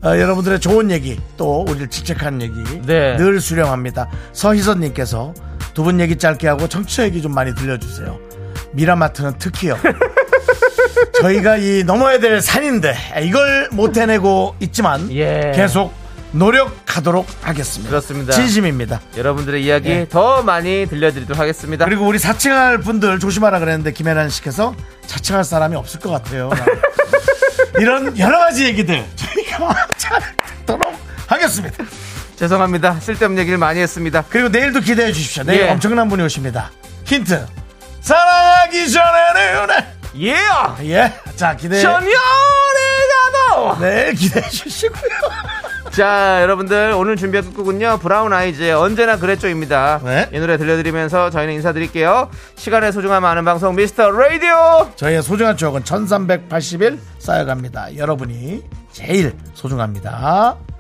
어, 여러분들의 좋은 얘기, 또 우리를 질책하는 얘기 네. 늘 수렴합니다. 서희선님께서 두 분 얘기 짧게 하고 청취자 얘기 좀 많이 들려주세요. 미라마트는 특히요. 저희가 이 넘어야 될 산인데 이걸 못 해내고 있지만 예. 계속 노력하도록 하겠습니다. 그렇습니다. 진심입니다. 여러분들의 이야기 예. 더 많이 들려드리도록 하겠습니다. 그리고 우리 사칭할 분들 조심하라 그랬는데 김혜란 씨께서 자칭할 사람이 없을 것 같아요. 이런 여러 가지 얘기들 저희가 잘 듣도록 하겠습니다. 죄송합니다. 쓸데없는 얘기를 많이 했습니다. 그리고 내일도 기대해 주십시오. 내일 예. 엄청난 분이 오십니다. 힌트. 사랑하기 전에는 예! 예. 자 기대. 전열 의 가도! 내일 기대해 주시고요. 자, 여러분들 오늘 준비한 끝곡은요. 브라운 아이즈의 언제나 그랬죠입니다. 네. 이 노래 들려드리면서 저희는 인사드릴게요. 시간의 소중함 아는 방송 미스터 라디오. 저희의 소중한 추억은 1380일 쌓여갑니다. 여러분이 제일 소중합니다.